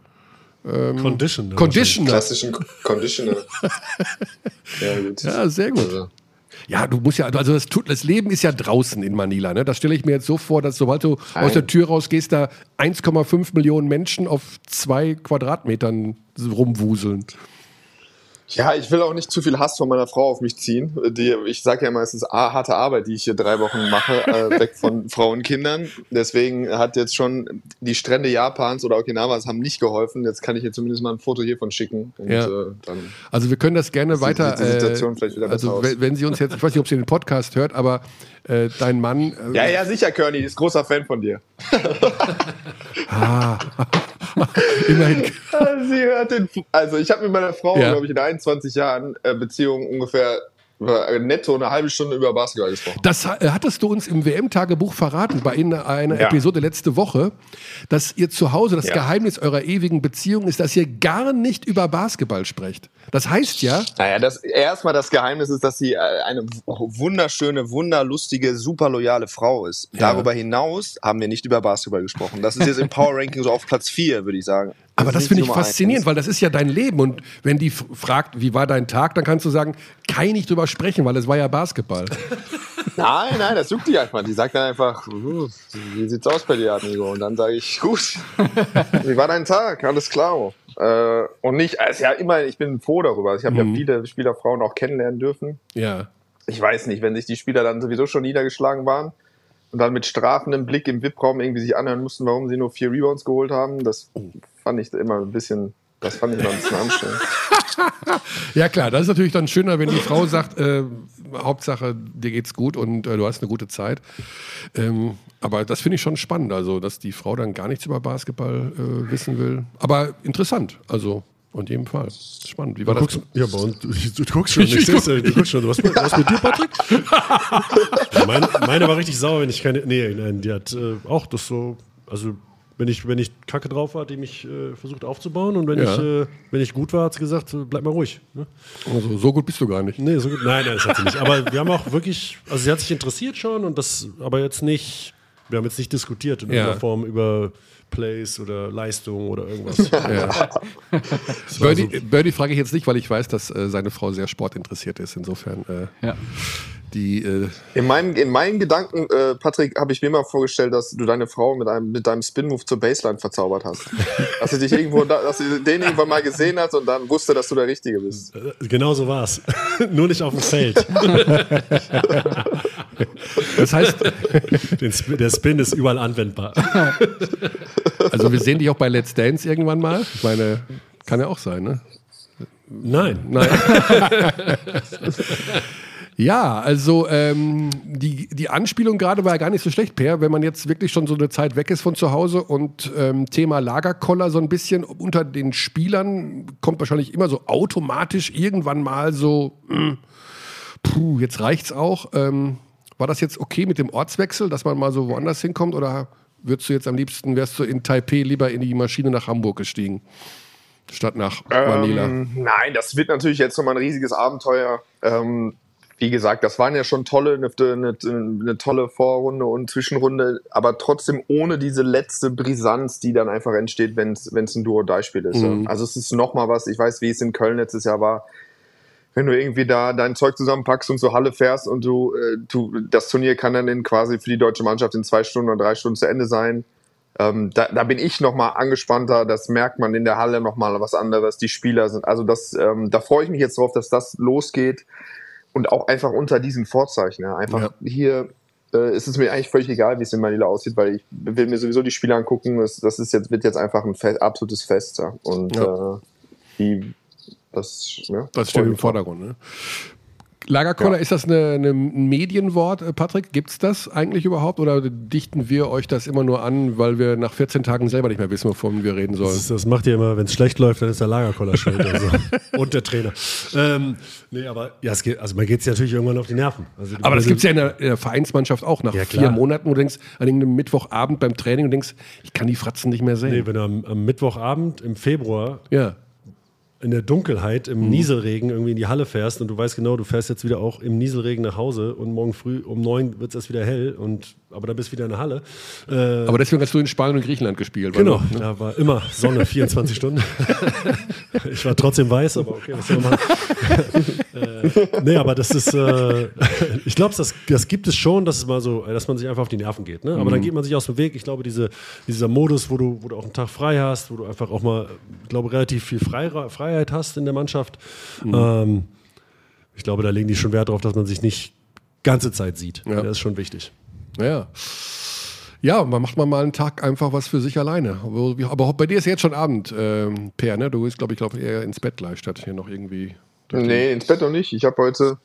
Condition. Conditioner. klassischen Conditioner. ja, gut. Ja, sehr gut. Also, Ja, du musst ja, also das, tut- das Leben ist ja draußen in Manila. Ne? Das stelle ich mir jetzt so vor, dass sobald du aus der Tür rausgehst, da 1,5 Millionen Menschen auf zwei Quadratmetern rumwuseln. Ja, ich will auch nicht zu viel Hass von meiner Frau auf mich ziehen. Die, ich sage ja immer, es ist a- harte Arbeit, die ich hier drei Wochen mache, äh, weg von Frauen und Kindern. Deswegen hat jetzt schon die Strände Japans oder Okinawas haben nicht geholfen. Jetzt kann ich ihr zumindest mal ein Foto hiervon schicken. Und Ja. äh, dann Also wir können das gerne weiter. sieht die Situation äh, vielleicht wieder also wenn, wenn Sie uns jetzt, ich weiß nicht, ob Sie den Podcast hört, aber äh, dein Mann. Äh, Ja, ja, sicher, Körny, ist großer Fan von dir. Immerhin. Sie hört den. Also, ich habe mit meiner Frau, Ja. glaube ich, in 21 Jahren äh, Beziehung ungefähr äh, netto eine halbe Stunde über Basketball gesprochen. Das äh, hattest du uns im WM-Tagebuch verraten, bei in einer Ja. Episode letzte Woche, dass ihr zu Hause, das Ja. Geheimnis eurer ewigen Beziehung ist, dass ihr gar nicht über Basketball sprecht. Das heißt ja, Naja, das erstmal das Geheimnis ist, dass sie äh, eine wunderschöne, wunderlustige, super loyale Frau ist. Ja. Darüber hinaus haben wir nicht über Basketball gesprochen. Das ist jetzt im Power Ranking so auf Platz 4, würde ich sagen. Aber das ist finde ich faszinierend, eins. weil das ist ja dein Leben. Und wenn die fragt, wie war dein Tag, dann kannst du sagen, kann ich nicht drüber sprechen, weil es war ja Basketball. Nein, nein, das juckt die einfach. Die sagt dann einfach, "Uh, wie sieht's aus bei dir, Amigo? Und dann sage ich, gut, wie war dein Tag? Alles klar. Äh, und nicht, also ja immer, ich bin froh darüber. Ich habe ja viele Spielerfrauen auch kennenlernen dürfen. Ja. ich weiß nicht, wenn sich die Spieler dann sowieso schon niedergeschlagen waren und dann mit strafendem Blick im VIP-Raum irgendwie sich anhören mussten, warum sie nur vier Rebounds geholt haben, das fand ich immer ein bisschen, das fand ich immer ein bisschen anstrengend. Ja klar, das ist natürlich dann schöner, wenn die Frau sagt, äh, Hauptsache dir geht's gut und äh, du hast eine gute Zeit. Ähm, aber das finde ich schon spannend, also dass die Frau dann gar nichts über Basketball äh, wissen will. Aber interessant, also in jedem Fall. Spannend. Wie war Du das? guckst, ja, uns, du, du guckst schon. Ich seh's, ja, du guckst schon. Was, mit- was mit dir, Patrick? Meine, meine war richtig sauer, wenn ich keine. Nee, nein, die hat äh, auch das so. Also, wenn ich, wenn ich Kacke drauf war, hat die mich äh, versucht aufzubauen. Und wenn, Ja. ich, äh, wenn ich gut war, hat sie gesagt, bleib mal ruhig. Ne? Also, so gut bist du gar nicht. Nee, so gut. Nein, nein, das hat sie nicht. Aber wir haben auch wirklich. Also, sie hat sich interessiert schon und das. Aber jetzt nicht. Wir haben jetzt nicht diskutiert in Ja. irgendeiner Form über Plays oder Leistung oder irgendwas. Ja. Birdie, Birdie frage ich jetzt nicht, weil ich weiß, dass äh, seine Frau sehr sportinteressiert ist. Insofern äh, Ja. Die. Äh, In meinen, in meinen Gedanken, äh, Patrick, habe ich mir mal vorgestellt, dass du deine Frau mit einem, mit deinem Spin-Move zur Baseline verzaubert hast. dass sie dich irgendwo, da, dass sie den irgendwann mal gesehen hat und dann wusste, dass du der Richtige bist. Äh, Genau so war es. Nur nicht auf dem Feld. das heißt, Den Sp der Spin ist überall anwendbar. also wir sehen dich auch bei Let's Dance irgendwann mal. Ich meine, kann ja auch sein, ne? Nein. Nein. Ja, also ähm, die, die Anspielung gerade war ja gar nicht so schlecht, Per, wenn man jetzt wirklich schon so eine Zeit weg ist von zu Hause und ähm, Thema Lagerkoller so ein bisschen unter den Spielern kommt wahrscheinlich immer so automatisch irgendwann mal so, mh, puh, jetzt reicht's auch. Ähm, war das jetzt okay mit dem Ortswechsel, dass man mal so woanders hinkommt oder würdest du jetzt am liebsten, wärst du in Taipei lieber in die Maschine nach Hamburg gestiegen, statt nach Manila? Ähm, nein, das wird natürlich jetzt nochmal ein riesiges Abenteuer. Ähm, wie gesagt, das waren ja schon tolle, eine, eine, eine, tolle Vorrunde und Zwischenrunde, aber trotzdem ohne diese letzte Brisanz, die dann einfach entsteht, wenn es ein Duo-Die-Spiel ist. Mhm. Also es ist nochmal was, ich weiß, wie es in Köln letztes Jahr war, wenn du irgendwie da dein Zeug zusammenpackst und zur Halle fährst und du, äh, du das Turnier kann dann in quasi für die deutsche Mannschaft in zwei Stunden oder drei Stunden zu Ende sein. Ähm, da, da bin ich noch mal angespannter. Das merkt man in der Halle noch mal was anderes. Die Spieler sind, also das, ähm, da freue ich mich jetzt drauf, dass das losgeht und auch einfach unter diesen Vorzeichen. Ja. Einfach Ja. hier äh, ist es mir eigentlich völlig egal, wie es in Manila aussieht, weil ich will mir sowieso die Spiele angucken. Das, das ist jetzt wird jetzt einfach ein Fe absolutes Fest. Ja. Und. Äh, die das, ja, Das steht im. Vordergrund. Ne? Lagerkoller, Ja. ist das ein Medienwort, äh, Patrick? Gibt es das eigentlich überhaupt oder dichten wir euch das immer nur an, weil wir nach 14 Tagen selber nicht mehr wissen, wovon wir reden sollen? Das, das macht ihr immer, wenn es schlecht läuft, dann ist der Lagerkoller schuld. Also. Und der Trainer. Ähm, nee, aber ja, es geht, also man geht es natürlich irgendwann auf die Nerven. Also, Aber das gibt es ja in der, in der Vereinsmannschaft auch. Nach Ja, vier. Monaten, wo du denkst, an einem Mittwochabend beim Training und denkst, ich kann die Fratzen nicht mehr sehen. Nee, wenn du am, am Mittwochabend im Februar ja. In der Dunkelheit im Nieselregen irgendwie in die Halle fährst und du weißt genau, du fährst jetzt wieder auch im Nieselregen nach Hause und morgen früh um neun wird es erst wieder hell und aber dann bist du wieder in der Halle. Äh, Aber deswegen hast du in Spanien und Griechenland gespielt. Genau, du- da war immer Sonne 24 Stunden. ich war trotzdem weiß, aber okay, was soll man machen? äh, nee, aber das ist, äh, ich glaube, das, das gibt es schon, dass es mal so, dass man sich einfach auf die Nerven geht. Ne? Aber dann geht man sich aus dem Weg. Ich glaube, diese, dieser Modus, wo du, wo du auch einen Tag frei hast, wo du einfach auch mal, ich glaube, relativ viel Freira- Freiheit hast in der Mannschaft. Ähm, ich glaube, da legen die schon Wert darauf, dass man sich nicht ganze Zeit sieht. Ja. Das ist schon wichtig. Ja. Ja, man macht mal mal einen Tag einfach was für sich alleine. Aber bei dir ist jetzt schon Abend, ähm, Per, ne? Du bist, glaube ich, glaub, eher ins Bett gleich, statt hier noch irgendwie. Nee, ins Bett noch nicht. Ich habe heute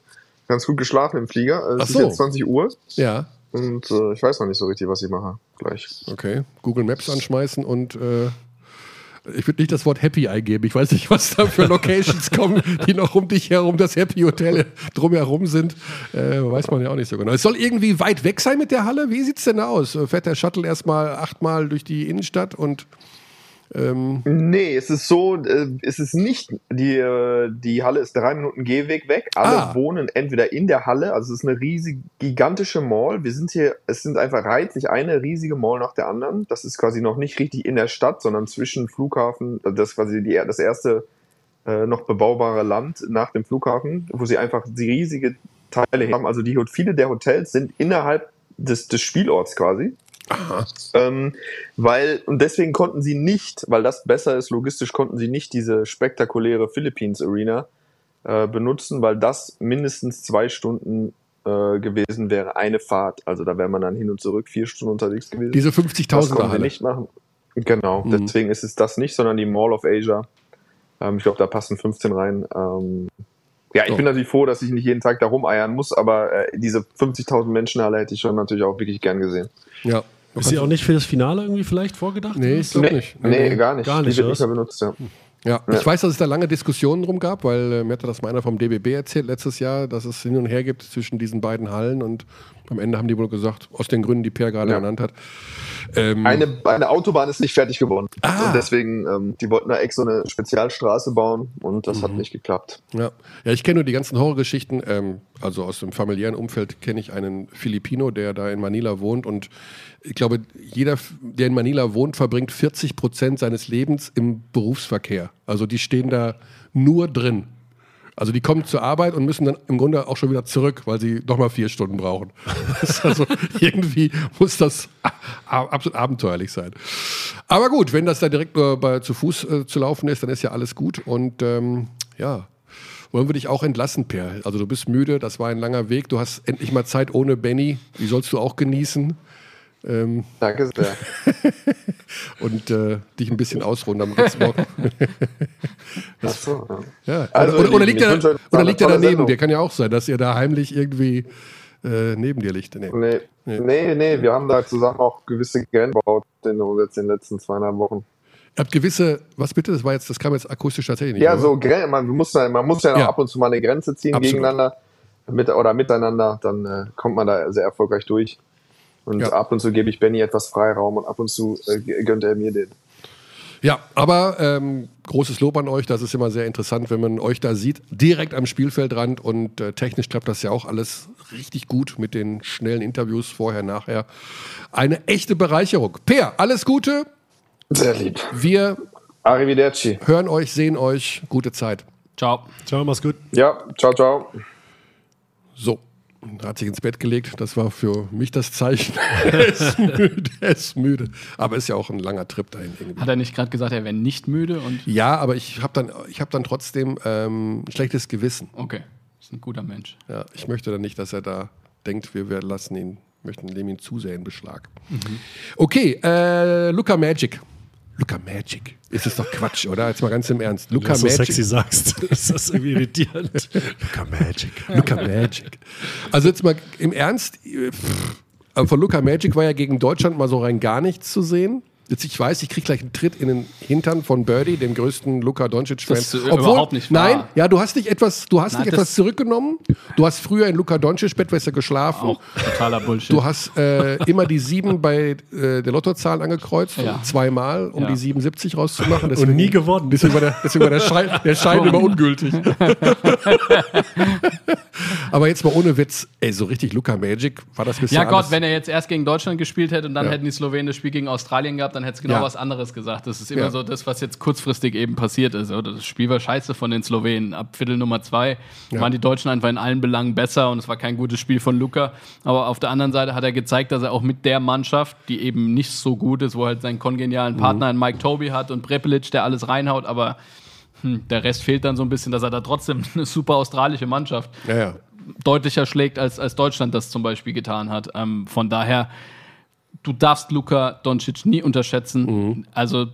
ganz gut geschlafen im Flieger. Also Ach Es so. ist jetzt 20 Uhr Ja, und äh, ich weiß noch nicht so richtig, was ich mache. Gleich. okay. Google Maps anschmeißen und äh, ich würde nicht das Wort Happy eingeben. Ich weiß nicht, was da für Locations kommen, die noch um dich herum, das Happy Hotel drumherum sind. Äh, weiß man ja auch nicht so genau. Es soll irgendwie weit weg sein mit der Halle. Wie sieht's denn aus? Fährt der Shuttle erstmal achtmal durch die Innenstadt und ähm, Nee, es ist so, äh, es ist nicht, die, äh, die Halle ist drei Minuten Gehweg weg. Alle Ah. wohnen entweder in der Halle, also es ist eine riesige, gigantische Mall. Wir sind hier, es sind einfach reiht sich eine riesige Mall nach der anderen. Das ist quasi noch nicht richtig in der Stadt, sondern zwischen Flughafen, also das ist quasi die, das erste äh, noch bebaubare Land nach dem Flughafen, wo sie einfach die riesige Teile haben. Also die, viele der Hotels sind innerhalb des, des Spielorts quasi. Ähm, weil, und deswegen konnten sie nicht, weil das besser ist, logistisch konnten sie nicht diese spektakuläre Philippines Arena äh, benutzen, weil das mindestens zwei Stunden äh, gewesen wäre, eine Fahrt. Also da wäre man dann hin und zurück vier Stunden unterwegs gewesen. diese das 50.000er konnten sie Halle. nicht machen. Genau, Mhm. deswegen ist es das nicht, sondern die Mall of Asia. Ähm, ich glaube, da passen 15 rein. Ähm, ja, ich Oh. bin natürlich froh, dass ich nicht jeden Tag da rumeiern muss, aber äh, diese 50.000 Menschen Halle hätte ich schon natürlich auch wirklich gern gesehen. Ja. Ist sie auch nicht für das Finale irgendwie vielleicht vorgedacht? Nee, ich glaube Nee, nicht. nee, gar nicht. Gar nicht, die wird nicht mehr benutzt, ja. Ja, ich weiß, dass es da lange Diskussionen drum gab, weil äh, mir hatte das mal einer vom DBB erzählt letztes Jahr, dass es hin und her gibt zwischen diesen beiden Hallen und am Ende haben die wohl gesagt, aus den Gründen, die Per gerade Ja. genannt hat. Ähm, Eine, eine Autobahn ist nicht fertig geworden. Ah. Und deswegen, ähm, die wollten da extra eine Spezialstraße bauen und das hat Mhm. nicht geklappt. ja. ja, ich kenne nur die ganzen Horrorgeschichten. Ähm, also aus dem familiären Umfeld kenne ich einen Filipino, der da in Manila wohnt und ich glaube, jeder, der in Manila wohnt, verbringt 40 Prozent seines Lebens im Berufsverkehr. Also die stehen da nur drin. Also die kommen zur Arbeit und müssen dann im Grunde auch schon wieder zurück, weil sie nochmal vier Stunden brauchen. Also irgendwie muss das absolut abenteuerlich sein. Aber gut, wenn das da direkt nur bei, zu Fuß äh, zu laufen ist, dann ist ja alles gut. Und ähm, ja, wollen wir dich auch entlassen, Per. Also du bist müde, das war ein langer Weg. Du hast endlich mal Zeit ohne Benny. Die sollst du auch genießen Danke sehr. und äh, dich ein bisschen ausruhen. Dann geht's morgen. Ach so, ja. Ja. Also, oder, oder liegt er, oder eine liegt er tolle daneben Sendung. dir? Kann ja auch sein, dass ihr da heimlich irgendwie äh, neben dir liegt. Nee. Nee, nee, nee, wir haben da zusammen auch gewisse Grenzen gebaut in, jetzt in den letzten zweieinhalb Wochen. Ihr habt gewisse, was bitte? Das war jetzt, das kam jetzt akustisch tatsächlich nicht. Ja, oder? so man muss ja, man muss ja, auch Ja. ab und zu mal eine Grenze ziehen Absolut. gegeneinander mit, oder miteinander, dann äh, kommt man da sehr erfolgreich durch. Und Ja. ab und zu gebe ich Benny etwas Freiraum und ab und zu äh, gönnt er mir den. Ja, aber ähm, großes Lob an euch. Das ist immer sehr interessant, wenn man euch da sieht, direkt am Spielfeldrand. Und äh, technisch klappt das ja auch alles richtig gut mit den schnellen Interviews vorher, nachher. Eine echte Bereicherung. Per, alles Gute. Sehr lieb. Wir Arrivederci. hören euch, sehen euch. Gute Zeit. Ciao. Ciao, mach's gut. Ja, ciao, ciao. So, er hat sich ins Bett gelegt. Das war für mich das Zeichen. er ist müde, er ist müde. Aber ist ja auch ein langer Trip dahin irgendwie. Hat er nicht gerade gesagt, er wäre nicht müde? Und Ja, aber ich habe dann, ich hab dann trotzdem ähm, ein schlechtes Gewissen. okay, ist ein guter Mensch. Ja, ich möchte dann nicht, dass er da denkt, wir, wir lassen ihn, möchten nehmen ihn zu sehr in Beschlag. Okay, äh, Luca Magic. Luca Magic. Ist es doch Quatsch, oder? Jetzt mal ganz im Ernst. Wenn Luca du das so Magic. sexy sagst, ist das irgendwie irritierend. Luca Magic. Luca Magic. Also jetzt mal im Ernst, äh, pff, von Luca Magic war ja gegen Deutschland mal so rein gar nichts zu sehen. Jetzt, ich weiß, ich krieg gleich einen Tritt in den Hintern von Birdie, dem größten Luka Doncic-Fan. Das ist überhaupt nicht wahr. Nein, ja, du hast dich etwas, du hast Nein, dich etwas zurückgenommen. Du hast früher in Luka Doncic Bettwässer geschlafen. Auch totaler Bullshit. Du hast äh, immer die sieben bei äh, der Lottozahl angekreuzt, Ja. zweimal, um Ja. die 77 rauszumachen. Deswegen, Und nie gewonnen. Deswegen war der, deswegen war der Schein, der Schein immer ungültig. Aber jetzt mal ohne Witz, ey, so richtig Luca Magic war das bisher ja Gott, alles. wenn er jetzt erst gegen Deutschland gespielt hätte und dann Ja. hätten die Slowenen das Spiel gegen Australien gehabt, dann hätte es genau Ja. was anderes gesagt. Das ist immer Ja. so das, was jetzt kurzfristig eben passiert ist. Oder das Spiel war scheiße von den Slowenen. Ab Viertel Nummer zwei waren die Deutschen einfach in allen Belangen besser und es war kein gutes Spiel von Luca. Aber auf der anderen Seite hat er gezeigt, dass er auch mit der Mannschaft, die eben nicht so gut ist, wo er halt seinen kongenialen Partner in Mike Toby hat und Prepelic, der alles reinhaut, aber hm, der Rest fehlt dann so ein bisschen, dass er da trotzdem eine super australische Mannschaft ja, ja. deutlicher schlägt, als, als Deutschland das zum Beispiel getan hat. Ähm, von daher, du darfst Luka Doncic nie unterschätzen. Also,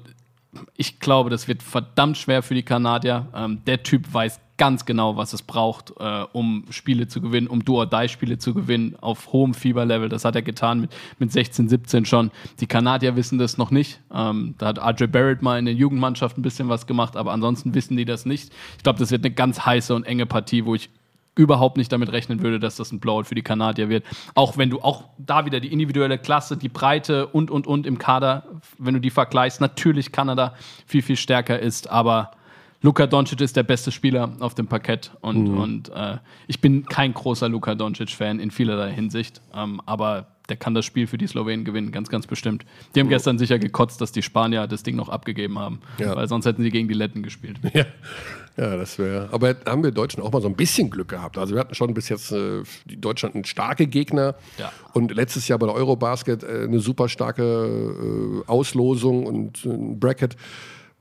ich glaube, das wird verdammt schwer für die Kanadier. Ähm, der Typ weiß ganz genau, was es braucht, äh, um Spiele zu gewinnen, um Do-or-Die-Spiele zu gewinnen auf hohem Fieberlevel. Das hat er getan mit, mit 16, 17 schon. Die Kanadier wissen das noch nicht. Ähm, da hat RJ Barrett mal in der Jugendmannschaft ein bisschen was gemacht, aber ansonsten wissen die das nicht. Ich glaube, das wird eine ganz heiße und enge Partie, wo ich überhaupt nicht damit rechnen würde, dass das ein Blowout für die Kanadier wird. Auch wenn du auch da wieder die individuelle Klasse, die Breite und, und, und im Kader, wenn du die vergleichst, natürlich Kanada viel, viel stärker ist, aber Luka Doncic ist der beste Spieler auf dem Parkett und, und äh, ich bin kein großer Luka Doncic-Fan in vielerlei Hinsicht, ähm, aber der kann das Spiel für die Slowenen gewinnen, ganz, ganz bestimmt. Die haben gestern sicher gekotzt, dass die Spanier das Ding noch abgegeben haben, Ja. weil sonst hätten sie gegen die Letten gespielt. Ja, ja das wäre. Aber haben wir Deutschen auch mal so ein bisschen Glück gehabt. Also wir hatten schon bis jetzt äh, Deutschland einen starke Gegner Ja. und letztes Jahr bei der Eurobasket äh, eine super starke äh, Auslosung und ein Bracket.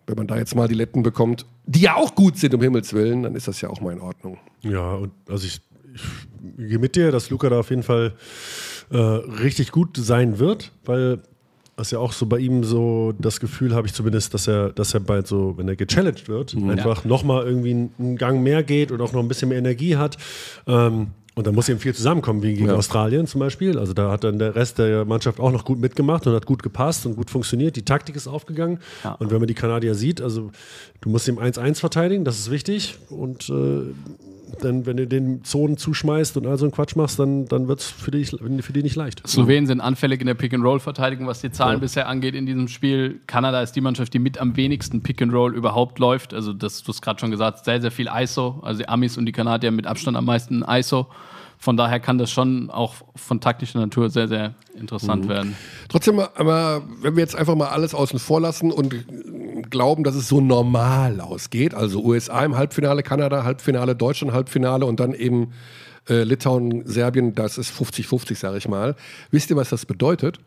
Wenn man da jetzt mal die Letten bekommt, die ja auch gut sind, um Himmels Willen, dann ist das ja auch mal in Ordnung. Ja, und also ich, ich gehe mit dir, dass Luca da auf jeden Fall äh, richtig gut sein wird, weil das ja auch so bei ihm so das Gefühl habe ich zumindest, dass er, dass er bald so, wenn er gechallenged wird, einfach nochmal irgendwie einen, einen Gang mehr geht und auch noch ein bisschen mehr Energie hat. Ähm, und dann muss eben viel zusammenkommen, wie gegen Ja. Australien zum Beispiel. Also da hat dann der Rest der Mannschaft auch noch gut mitgemacht und hat gut gepasst und gut funktioniert. Die Taktik ist aufgegangen. Ja. Und wenn man die Kanadier sieht, also du musst ihm 1-1 verteidigen, das ist wichtig. Und äh, dann, wenn du den Zonen zuschmeißt und all so einen Quatsch machst, dann, dann wird es für dich, für die nicht leicht. Slowenen sind anfällig in der Pick-and-Roll-Verteidigung, was die Zahlen bisher angeht in diesem Spiel. Kanada ist die Mannschaft, die mit am wenigsten Pick-and-Roll überhaupt läuft. Also, das, du hast gerade schon gesagt, sehr, sehr viel ISO. Also, die Amis und die Kanadier mit Abstand am meisten ISO. Von daher kann das schon auch von taktischer Natur sehr, sehr interessant werden. Trotzdem, aber wenn wir jetzt einfach mal alles außen vor lassen und glauben, dass es so normal ausgeht, also USA im Halbfinale, Kanada, Halbfinale, Deutschland, Halbfinale und dann eben äh, Litauen, Serbien, das ist 50-50, sage ich mal. Wisst ihr, was das bedeutet?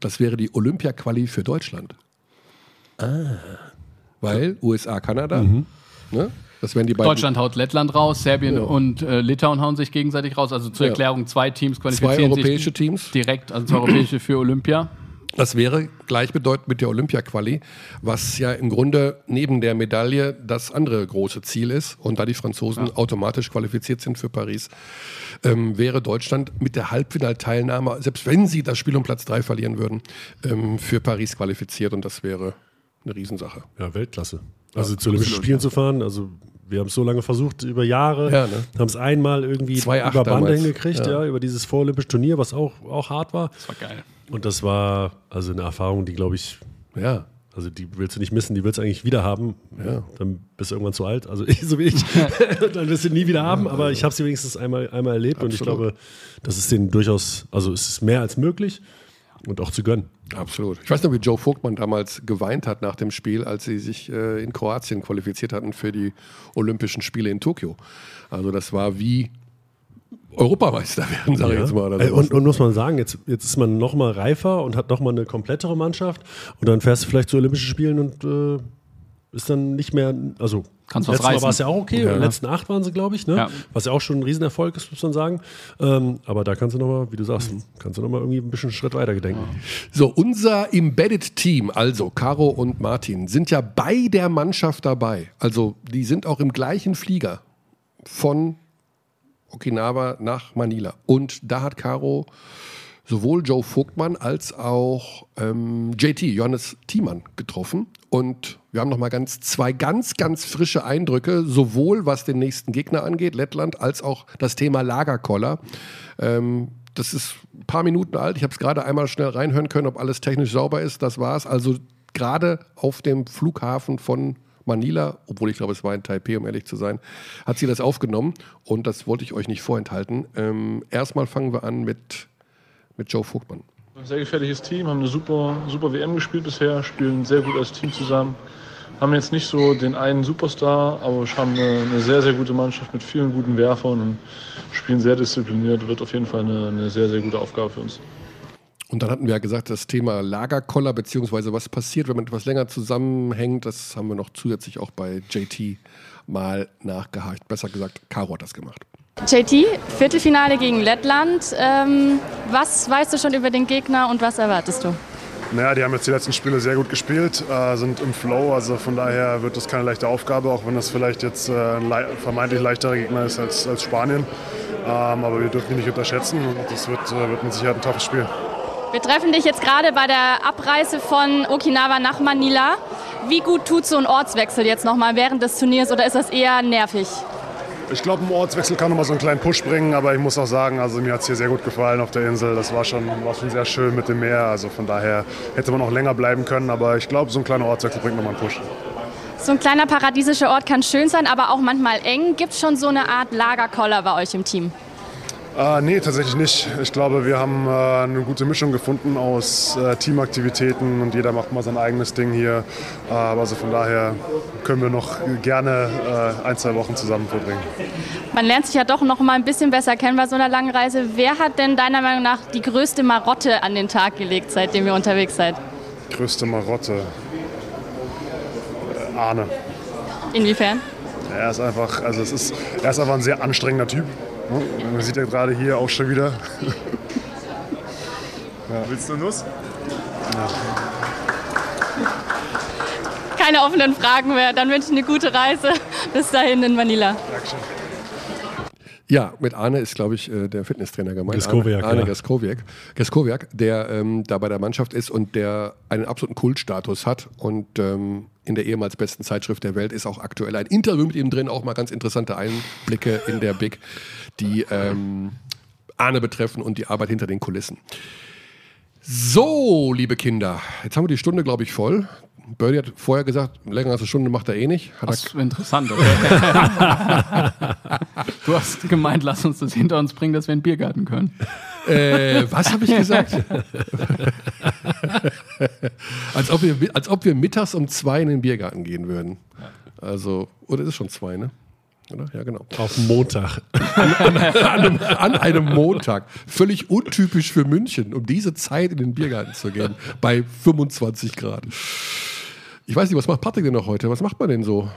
Das wäre die Olympia-Quali für Deutschland. Ah. Weil USA, Kanada, ne? Das wären die beiden. Deutschland haut Lettland raus, Serbien Genau. und äh, Litauen hauen sich gegenseitig raus. Also zur Ja. Erklärung, zwei Teams Zwei qualifizieren europäische sich Teams. direkt, also zwei europäische für Olympia. Das wäre gleichbedeutend mit der Olympia-Quali, was ja im Grunde neben der Medaille das andere große Ziel ist. Und da die Franzosen automatisch qualifiziert sind für Paris, ähm, wäre Deutschland mit der Halbfinalteilnahme, selbst wenn sie das Spiel um Platz 3 verlieren würden, ähm, für Paris qualifiziert. Und das wäre eine Riesensache. Ja, Weltklasse. Also zu Olympischen Spielen zu fahren, also wir haben es so lange versucht, über Jahre, Ja, ne? haben es einmal irgendwie 2-8 über Bande damals. hingekriegt, Ja. ja. über dieses vorolympische Turnier, was auch, auch hart war. Das war geil. Und das war also eine Erfahrung, die, glaube ich, Ja. also die willst du nicht missen, die willst du eigentlich wieder haben. Ja. Dann bist du irgendwann zu alt, also so wie ich. dann wirst du nie wieder haben, aber ich habe sie wenigstens einmal, einmal erlebt und ich Absolut. glaube, das ist denen durchaus, also es ist mehr als möglich und auch zu gönnen. Absolut. Ich weiß noch, wie Joe Vogtmann damals geweint hat nach dem Spiel, als sie sich äh, in Kroatien qualifiziert hatten für die Olympischen Spiele in Tokio. Also das war wie Europameister werden, sage ich jetzt mal. Äh, sowas. Und, und muss man sagen, jetzt, jetzt ist man noch mal reifer und hat noch mal eine komplettere Mannschaft und dann fährst du vielleicht zu Olympischen Spielen und äh, ist dann nicht mehr, also Kannst was letztes Mal reißen. war es ja auch okay, Ja. letzten acht waren sie, glaube ich, ne? Ja. was ja auch schon ein Riesenerfolg ist, muss man sagen. Ähm, aber da kannst du noch mal, wie du sagst, kannst du noch mal irgendwie ein bisschen einen Schritt weiter gedenken. So, unser Embedded Team, also Caro und Martin, sind ja bei der Mannschaft dabei. Also die sind auch im gleichen Flieger von Okinawa nach Manila. Und da hat Caro sowohl Joe Vogtmann als auch ähm, JT, Johannes Thiemann, getroffen. Und wir haben nochmal ganz, zwei ganz, ganz frische Eindrücke, sowohl was den nächsten Gegner angeht, Lettland, als auch das Thema Lagerkoller. Ähm, das ist ein paar Minuten alt. Ich habe es gerade einmal schnell reinhören können, ob alles technisch sauber ist. Das war's. Also gerade auf dem Flughafen von Manila, obwohl ich glaube, es war in Taipei, um ehrlich zu sein, hat sie das aufgenommen. Und das wollte ich euch nicht vorenthalten. Ähm, erstmal fangen wir an mit, mit Joe Vogtmann. Ein sehr gefährliches Team, haben eine super, super WM gespielt bisher, spielen sehr gut als Team zusammen. Haben jetzt nicht so den einen Superstar, aber haben eine, eine sehr, sehr gute Mannschaft mit vielen guten Werfern und spielen sehr diszipliniert. Wird auf jeden Fall eine, eine sehr, sehr gute Aufgabe für uns. Und dann hatten wir ja gesagt, das Thema Lagerkoller, beziehungsweise was passiert, wenn man etwas länger zusammenhängt, das haben wir noch zusätzlich auch bei JT mal nachgehakt. Besser gesagt, Caro hat das gemacht. JT, Viertelfinale gegen Lettland. Ähm, was weißt du schon über den Gegner und was erwartest du? Naja, die haben jetzt die letzten Spiele sehr gut gespielt, äh, sind im Flow, also von daher wird das keine leichte Aufgabe, auch wenn das vielleicht jetzt äh, ein lei- vermeintlich leichterer Gegner ist als, als Spanien. Ähm, aber wir dürfen ihn nicht unterschätzen und das wird, äh, wird mit Sicherheit ein toughes Spiel. Wir treffen dich jetzt gerade bei der Abreise von Okinawa nach Manila. Wie gut tut so ein Ortswechsel jetzt nochmal während des Turniers oder ist das eher nervig? Ich glaube, ein Ortswechsel kann nochmal so einen kleinen Push bringen, aber ich muss auch sagen, also mir hat es hier sehr gut gefallen auf der Insel. Das war schon, war schon sehr schön mit dem Meer. Also von daher hätte man auch länger bleiben können, aber ich glaube, so ein kleiner Ortswechsel bringt nochmal einen Push. So ein kleiner paradiesischer Ort kann schön sein, aber auch manchmal eng. Gibt es schon so eine Art Lagerkoller bei euch im Team? Äh, nee, tatsächlich nicht. Ich glaube, wir haben äh, eine gute Mischung gefunden aus äh, Teamaktivitäten und jeder macht mal sein eigenes Ding hier. Äh, aber also von daher können wir noch gerne äh, ein, zwei Wochen zusammen verbringen. Man lernt sich ja doch noch mal ein bisschen besser kennen bei so einer langen Reise. Wer hat denn deiner Meinung nach die größte Marotte an den Tag gelegt, seitdem ihr unterwegs seid? Größte Marotte. Äh, Arne. Inwiefern? Er ist einfach, also es ist, er ist einfach ein sehr anstrengender Typ. Ne? Man sieht ja gerade hier auch schon wieder. Willst du Nuss? Keine offenen Fragen mehr. Dann wünsche ich eine gute Reise. Bis dahin in Manila. Ja, mit Arne ist, glaube ich, äh, der Fitnesstrainer gemeint. Geskowiak, Arne, Arne ja. Geskowiak, Geskowiak, der ähm, da bei der Mannschaft ist und der einen absoluten Kultstatus hat. Und ähm, in der ehemals besten Zeitschrift der Welt ist auch aktuell ein Interview mit ihm drin, auch mal ganz interessante Einblicke in der Big, die ähm, Arne betreffen und die Arbeit hinter den Kulissen. So, liebe Kinder, jetzt haben wir die Stunde, glaube ich, voll. Birdie hat vorher gesagt, länger als eine Stunde macht er eh nicht. Hat Das ist interessant, okay. du hast gemeint, lass uns das hinter uns bringen, dass wir in den Biergarten können. Äh, was habe ich gesagt? als, ob wir, als ob wir mittags um zwei in den Biergarten gehen würden. Also, oder ist es schon zwei, ne? Oder? Ja, genau. Auf Montag. An einem, an einem Montag. Völlig untypisch für München, um diese Zeit in den Biergarten zu gehen. Bei 25 Grad. Ich weiß nicht, was macht Patrick denn noch heute? Was macht man denn so?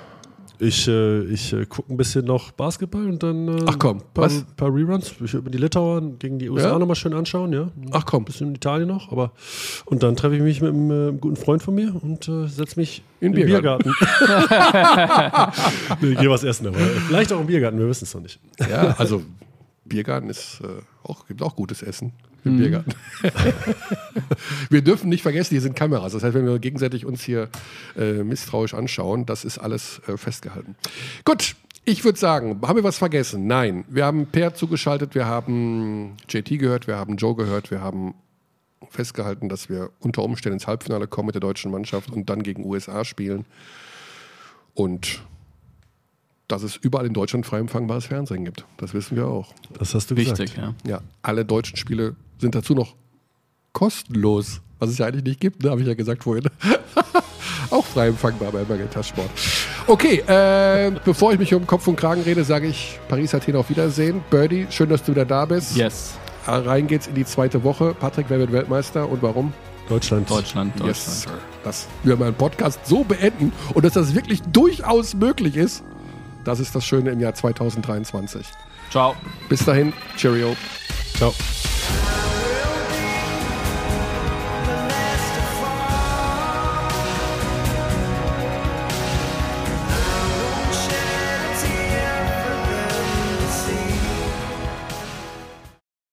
Ich, äh, ich äh, gucke ein bisschen noch Basketball und dann äh, Ach komm, paar, was? paar Reruns. Ich würde mir die Litauer gegen die USA Ja? nochmal schön anschauen, ja. Ach komm. Ein bisschen Italien noch, aber und dann treffe ich mich mit einem äh, guten Freund von mir und äh, setze mich In in den den Biergarten. nee, ich gehe was essen, aber vielleicht auch im Biergarten, wir wissen es noch nicht. Ja, also Biergarten ist äh, auch, gibt auch gutes Essen im Biergarten. wir dürfen nicht vergessen, hier sind Kameras. Das heißt, wenn wir gegenseitig uns hier äh, misstrauisch anschauen, das ist alles äh, festgehalten. Gut, ich würde sagen, haben wir was vergessen? Nein. Wir haben Per zugeschaltet, wir haben JT gehört, wir haben Joe gehört, wir haben festgehalten, dass wir unter Umständen ins Halbfinale kommen mit der deutschen Mannschaft und dann gegen USA spielen. Und dass es überall in Deutschland frei empfangbares Fernsehen gibt. Das wissen wir auch. Das hast du Wichtig, gesagt. ja. Ja, alle deutschen Spiele sind dazu noch kostenlos. Was es ja eigentlich nicht gibt, ne, habe ich ja gesagt vorhin. auch frei empfangbar bei Magenta Sport. Okay, äh, bevor ich mich um Kopf und Kragen rede, sage ich Paris Athen auf Wiedersehen. Birdie, schön, dass du wieder da bist. Yes. Äh, Rein geht's in die zweite Woche. Patrick, wer wird Weltmeister und warum? Deutschland. Deutschland, Deutschland. Yes, sir. Dass wir meinen Podcast so beenden und dass das wirklich durchaus möglich ist, das ist das Schöne im Jahr 2023. Ciao. Bis dahin, Cheerio. Ciao.